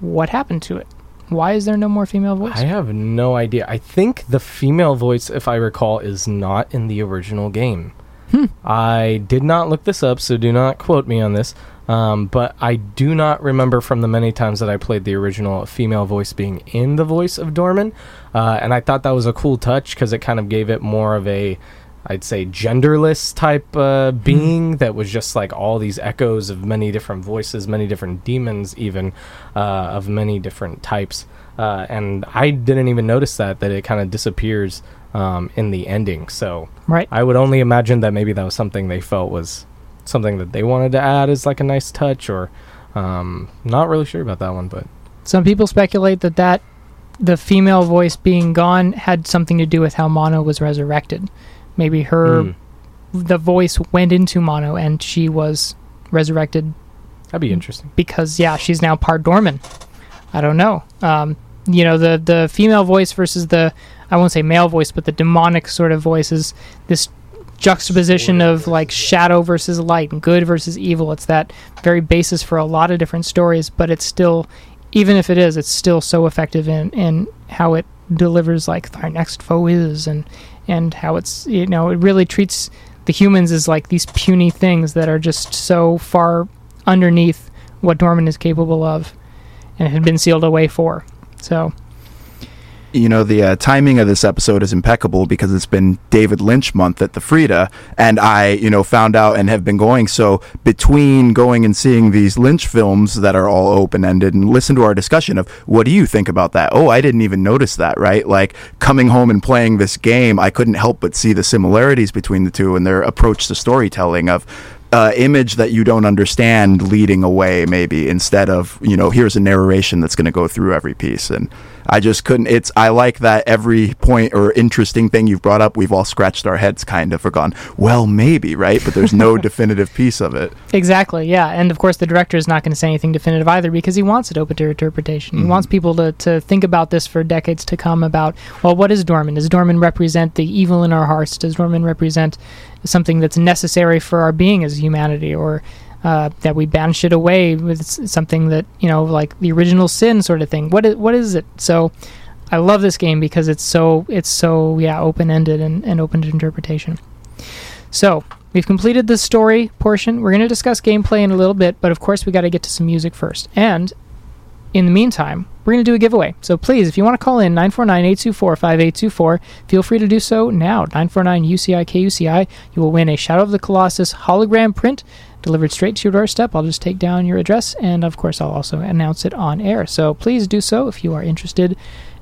A: What happened to it? Why is there no more female voice?
B: i have no idea i think the female voice if i recall is not in the original game
A: Hmm.
B: I did not look this up, so do not quote me on this. Um, but I do not remember from the many times that I played the original female voice being in the voice of Dormin. Uh, and I thought that was a cool touch because it kind of gave it more of a, I'd say, genderless type uh, being that was just like all these echoes of many different voices, many different demons, even uh, of many different types. Uh, and I didn't even notice that, that it kind of disappears um, in the ending. So.
A: right.
B: I would only imagine that maybe that was something they felt was something that they wanted to add is like a nice touch, or um, not really sure about that one. But
A: Some people speculate that that the female voice being gone had something to do with how Mono was resurrected. Maybe her
B: mm,
A: the voice went into Mono and she was resurrected
B: that'd be interesting.
A: because yeah, she's now part Dormin. I don't know. Um, you know the the female voice versus the I won't say male voice, but the demonic sort of voice is this juxtaposition of like shadow versus light and good versus evil. It's that very basis for a lot of different stories, but it's still even if it is, it's still so effective in in how it delivers like our next foe is and and how it's you know it really treats the humans as like these puny things that are just so far underneath what Dormin is capable of and had been sealed away for. So
C: you know the uh, timing of this episode is impeccable because it's been David Lynch month at the Frida, and I, you know, found out and have been going. So between going and seeing these Lynch films that are all open ended, and listen to our discussion of what do you think about that? Oh, I didn't even notice that. Right, like coming home and playing this game, I couldn't help but see the similarities between the two and their approach to storytelling of uh, image that you don't understand leading away maybe instead of you know here's a narration that's going to go through every piece and i just couldn't it's i like that every point or interesting thing you've brought up we've all scratched our heads kind of or gone well maybe right but there's no definitive piece of it
A: Exactly, yeah. And of course, the director is not going to say anything definitive either because he wants it open to interpretation. He
C: Mhm.
A: wants people to, to think about this for decades to come about, well, what is Dormin? Does Dormin represent the evil in our hearts? Does Dormin represent something that's necessary for our being as humanity? Or uh, that we banish it away with something that, you know, like the original sin sort of thing? What is, what is it? So I love this game because it's so, it's so, yeah, open ended and, and open to interpretation. So, we've completed the story portion. We're going to discuss gameplay in a little bit, but of course, we got to get to some music first. And in the meantime, we're going to do a giveaway. So please, if you want to call in 949-824-5824, feel free to do so now. 949-UCI-KUCI. You will win a Shadow of the Colossus hologram print delivered straight to your doorstep. I'll just take down your address, and of course, I'll also announce it on air. So please do so if you are interested.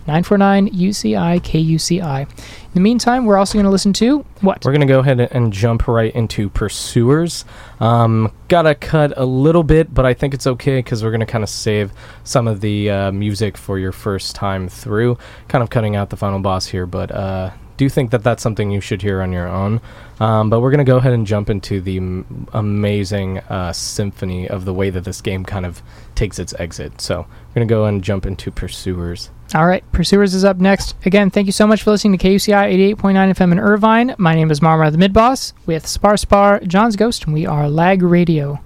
A: 949-UCI-KUCI. In the meantime, we're also going to listen to what?
B: We're gonna go ahead and jump right into Pursuers. Um, gotta cut a little bit, but I think it's okay because we're gonna kind of save some of the uh, music for your first time through. Kind of cutting out the final boss here, but uh, do think that that's something you should hear on your own. Um, but we're going to go ahead and jump into the m- amazing uh, symphony of the way that this game kind of takes its exit. So we're going to go and jump into Pursuers.
A: All right, Pursuers is up next. Again, thank you so much for listening to KUCI 88.9 FM in Irvine. My name is Marmar the Mid Boss with Spar Spar, Jon's Ghost, and we are Lag Radio.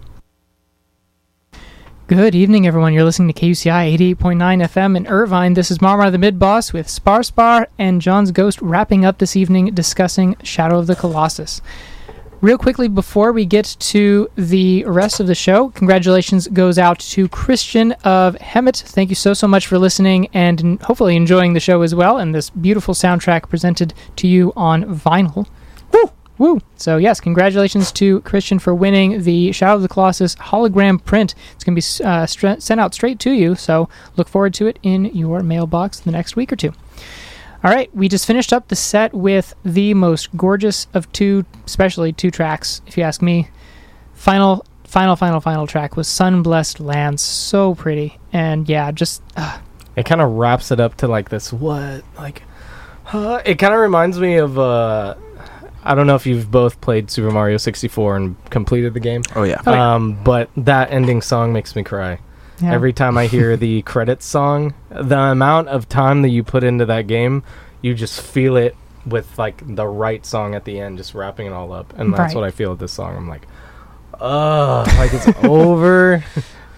A: Good evening, everyone. You're listening to KUCI 88.9 FM in Irvine. This is Marmar the Mid Boss with Sparspar and Jon's Ghost wrapping up this evening discussing Shadow of the Colossus. Real quickly, before we get to the rest of the show, congratulations goes out to Christian of Hemet. Thank you so, so much for listening and hopefully enjoying the show as well and this beautiful soundtrack presented to you on vinyl. Woo! So, yes, congratulations to Christian for winning the Shadow of the Colossus hologram print. It's going to be uh, sent out straight to you, so look forward to it in your mailbox in the next week or two. All right, we just finished up the set with the most gorgeous of two, especially two tracks, if you ask me. Final, final, final, final track was Sun Blessed Lands. So pretty. And yeah, just, uh,
B: It kind of wraps it up to like this what like uh, it kind of reminds me of uh I don't know if you've both played Super Mario 64 and completed the game.
C: Oh yeah.
B: Um but that ending song makes me cry.
A: yeah.
B: Every time I hear the credits song, the amount of time that you put into that game, you just feel it with like the right song at the end, just wrapping it all up. And that's
A: Right.
B: what I feel with this song. I'm like, oh, like it's over.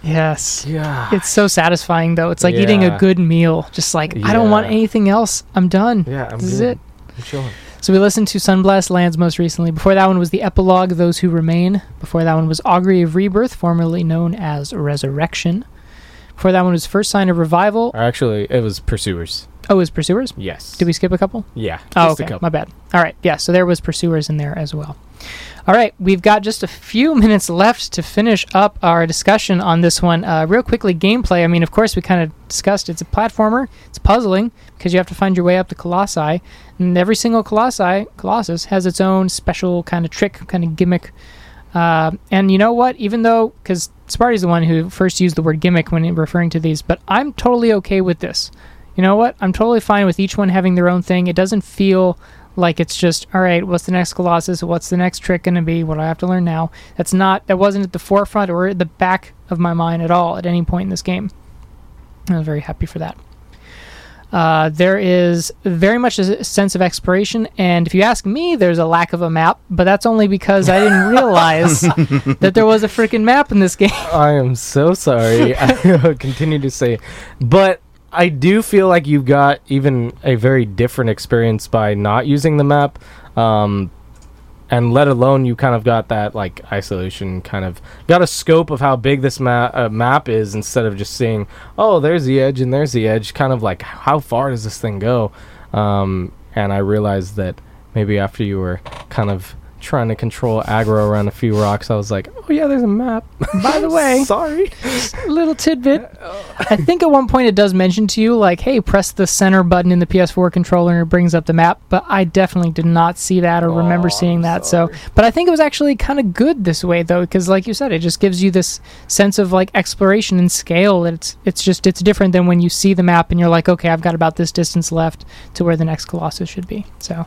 A: yes.
B: Yeah.
A: It's so satisfying, though. It's like eating a good meal. Just like, I don't want anything else. I'm done.
B: yeah, I'm
A: this is it.
B: I'm chilling.
A: So we listened to Sun Blessed Lands most recently. Before that one was the epilogue, Those Who Remain. Before that one was Augury of Rebirth, formerly known as Resurrection. Before that one was First Sign of Revival.
B: Or actually, it was Pursuers.
A: Oh, it was Pursuers.
B: Yes.
A: Did we skip a couple?
B: Yeah.
A: Oh,
B: just a
A: okay. My bad. All right. Yeah, so there was Pursuers in there as well. All right. We've got just a few minutes left to finish up our discussion on this one. Uh, real quickly, gameplay. I mean, of course, we kind of discussed it's a platformer. It's puzzling because you have to find your way up the Colossi. And every single Colossi, Colossus has its own special kind of trick, kind of gimmick. Uh, and you know what? Even though, because Sparty's the one who first used the word gimmick when referring to these, but I'm totally okay with this. You know what? I'm totally fine with each one having their own thing. It doesn't feel like it's just all right. What's the next Colossus? What's the next trick going to be? What do I have to learn now? That's not. That wasn't at the forefront or at the back of my mind at all at any point in this game. I was very happy for that. Uh, there is very much a sense of exploration, and if you ask me, there's a lack of a map, but that's only because I didn't realize that there was a freaking map in this game.
B: I am so sorry. I continue to say, but I do feel like you've got even a very different experience by not using the map, um, and let alone you kind of got that like isolation kind of got a scope of how big this ma- uh, map is instead of just seeing oh there's the edge and there's the edge kind of like how far does this thing go? Um, and i realized that maybe after you were kind of trying to control Agro around a few rocks i was like oh yeah there's a map
A: By the way,
B: sorry
A: little tidbit. I think at one point it does mention to you, like, hey, press the center button in the PS4 controller and it brings up the map, but I definitely did not see that or remember
B: Oh,
A: seeing
B: I'm
A: that. So, but I think it was actually kind of good this way, though, because, like you said, it just gives you this sense of, like, exploration and scale. It's, it's just, it's different than when you see the map and you're like, okay, I've got about this distance left to where the next Colossus should be. So,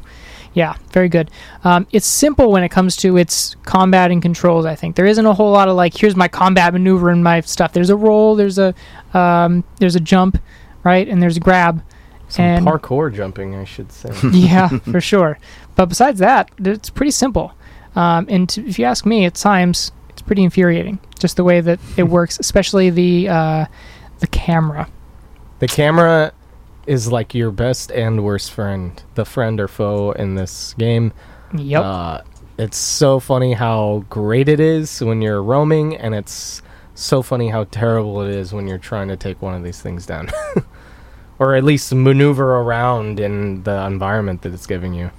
A: yeah, very good. Um, it's simple when it comes to its combat and controls. I think there isn't a whole lot of like, here's my combat maneuver and my stuff. There's a roll, there's a um, there's a jump, right, and there's a grab.
B: Some
A: And-
B: parkour jumping, I should say.
A: yeah, for sure. But besides that, it's pretty simple. Um, and t- if you ask me, at times it's pretty infuriating, just the way that it works, especially the uh, the camera.
B: the camera is like your best and worst friend, the friend or foe in this game.
A: Yep.
B: Uh, it's so funny how great it is when you're roaming, and it's so funny how terrible it is when you're trying to take one of these things down. or at least maneuver around in the environment that it's giving you.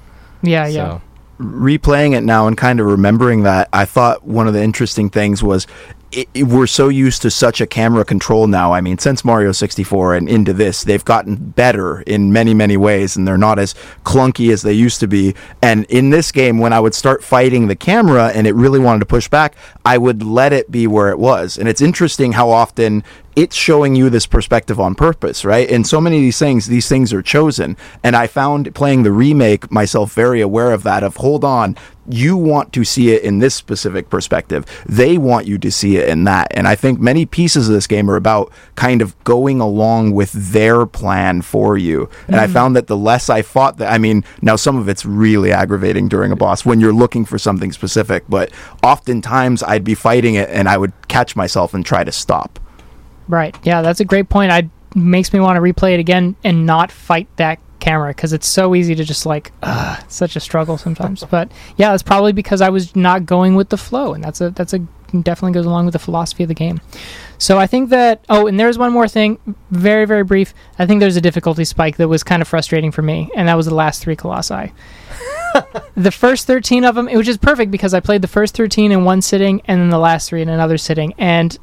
A: yeah, yeah.
C: Replaying it now and kind of remembering that, I thought one of the interesting things was it, it- we're so used to such a camera control now. I mean, since Mario 64 and into this, they've gotten better in many, many ways, and they're not as clunky as they used to be. And in this game, when I would start fighting the camera and it really wanted to push back, I would let it be where it was. And it's interesting how often it's showing you this perspective on purpose, right? And so many of these things, these things are chosen. And I found playing the remake myself very aware of that. Of hold on, you want to see it in this specific perspective. They want you to see it in that. And I think many pieces of this game are about kind of going along with their plan for you. And mm-hmm. I found that the less I fought that, I mean, now some of it's really aggravating during a boss when you're looking for something specific, but oftentimes I'd be fighting it and I would catch myself and try to stop.
A: Right. Yeah, that's a great point. I makes me want to replay it again and not fight that camera because it's so easy to just like uh, such a struggle sometimes. but yeah, it's probably because I was not going with the flow, and that's a that's a definitely goes along with the philosophy of the game. So I think that oh, and there's one more thing, very very brief. I think there's a difficulty spike that was kind of frustrating for me, and that was the last three colossi. the first 13 of them, which is perfect because I played the first 13 in one sitting and then the last three in another sitting, and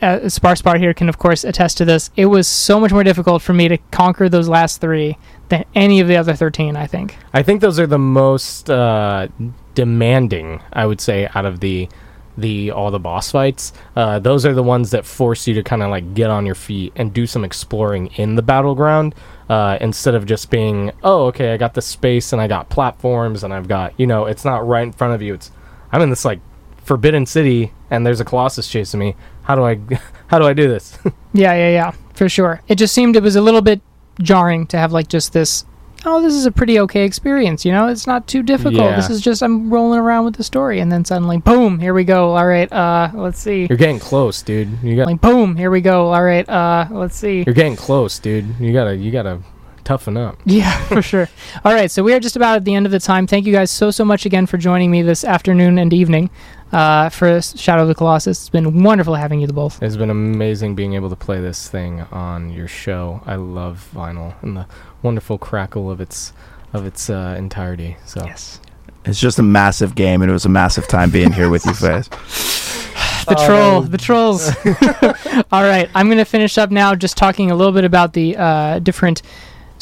A: uh, Sparspar here can of course attest to this. It was so much more difficult for me to conquer those last three than any of the other 13, I think.
B: I think those are the most uh, demanding, I would say, out of the the all the boss fights. Uh, those are the ones that force you to kind of like get on your feet and do some exploring in the battleground uh, instead of just being, oh, okay, I got the space and I got platforms and I've got, you know, it's not right in front of you. It's I'm in this like forbidden city and there's a colossus chasing me. How do I how do I do this?
A: yeah, yeah, yeah, for sure. It just seemed it was a little bit jarring to have like just this oh this is a pretty okay experience you know? It's not too difficult. Yeah. this is just i'm rolling around with the story and then suddenly boom here we go. All right uh let's see.
B: You're getting close dude. You got
A: like boom here we go. All right uh let's see.
B: You're getting close dude. You gotta you gotta toughen up
A: yeah for sure all right so we are just about at the end of the time thank you guys so so much again for joining me this afternoon and evening uh, for Shadow of the Colossus. It's been wonderful having you the both.
B: It's been amazing being able to play this thing on your show. I love vinyl and the wonderful crackle of its of its uh, entirety. So
A: yes.
C: It's just a massive game, and it was a massive time being here with you guys.
A: the oh, troll, the trolls. All right, I'm going to finish up now, just talking a little bit about the uh, different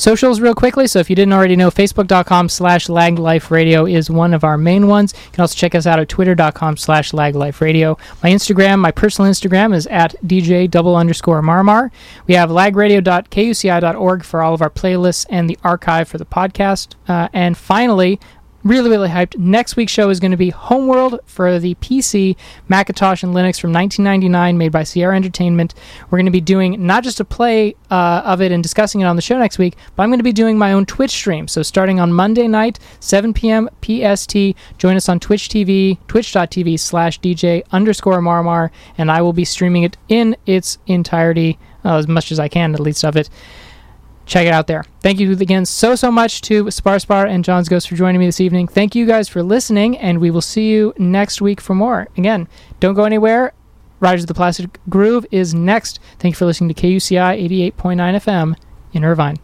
A: Socials real quickly. So if you didn't already know, facebook.com slash lagliferadio is one of our main ones. You can also check us out at twitter.com slash lagliferadio. My Instagram, my personal Instagram is at DJ double underscore marmar. We have lagradio.kuci.org for all of our playlists and the archive for the podcast. Uh, and finally, really, really hyped. Next week's show is going to be Homeworld for the PC, Macintosh, and Linux from 1999, made by Sierra Entertainment. We're going to be doing not just a play uh, of it and discussing it on the show next week, but I'm going to be doing my own Twitch stream. So starting on Monday night, 7 p.m. PST, join us on Twitch TV, twitch.tv slash DJ underscore Marmar, and I will be streaming it in its entirety, uh, as much as I can, at least of it check it out there. Thank you again so, so much to Sparspar and Jon's Ghost for joining me this evening. Thank you guys for listening, and we will see you next week for more. Again, don't go anywhere. Riders of the Plastic Groove is next. Thank you for listening to KUCI 88.9 FM in Irvine.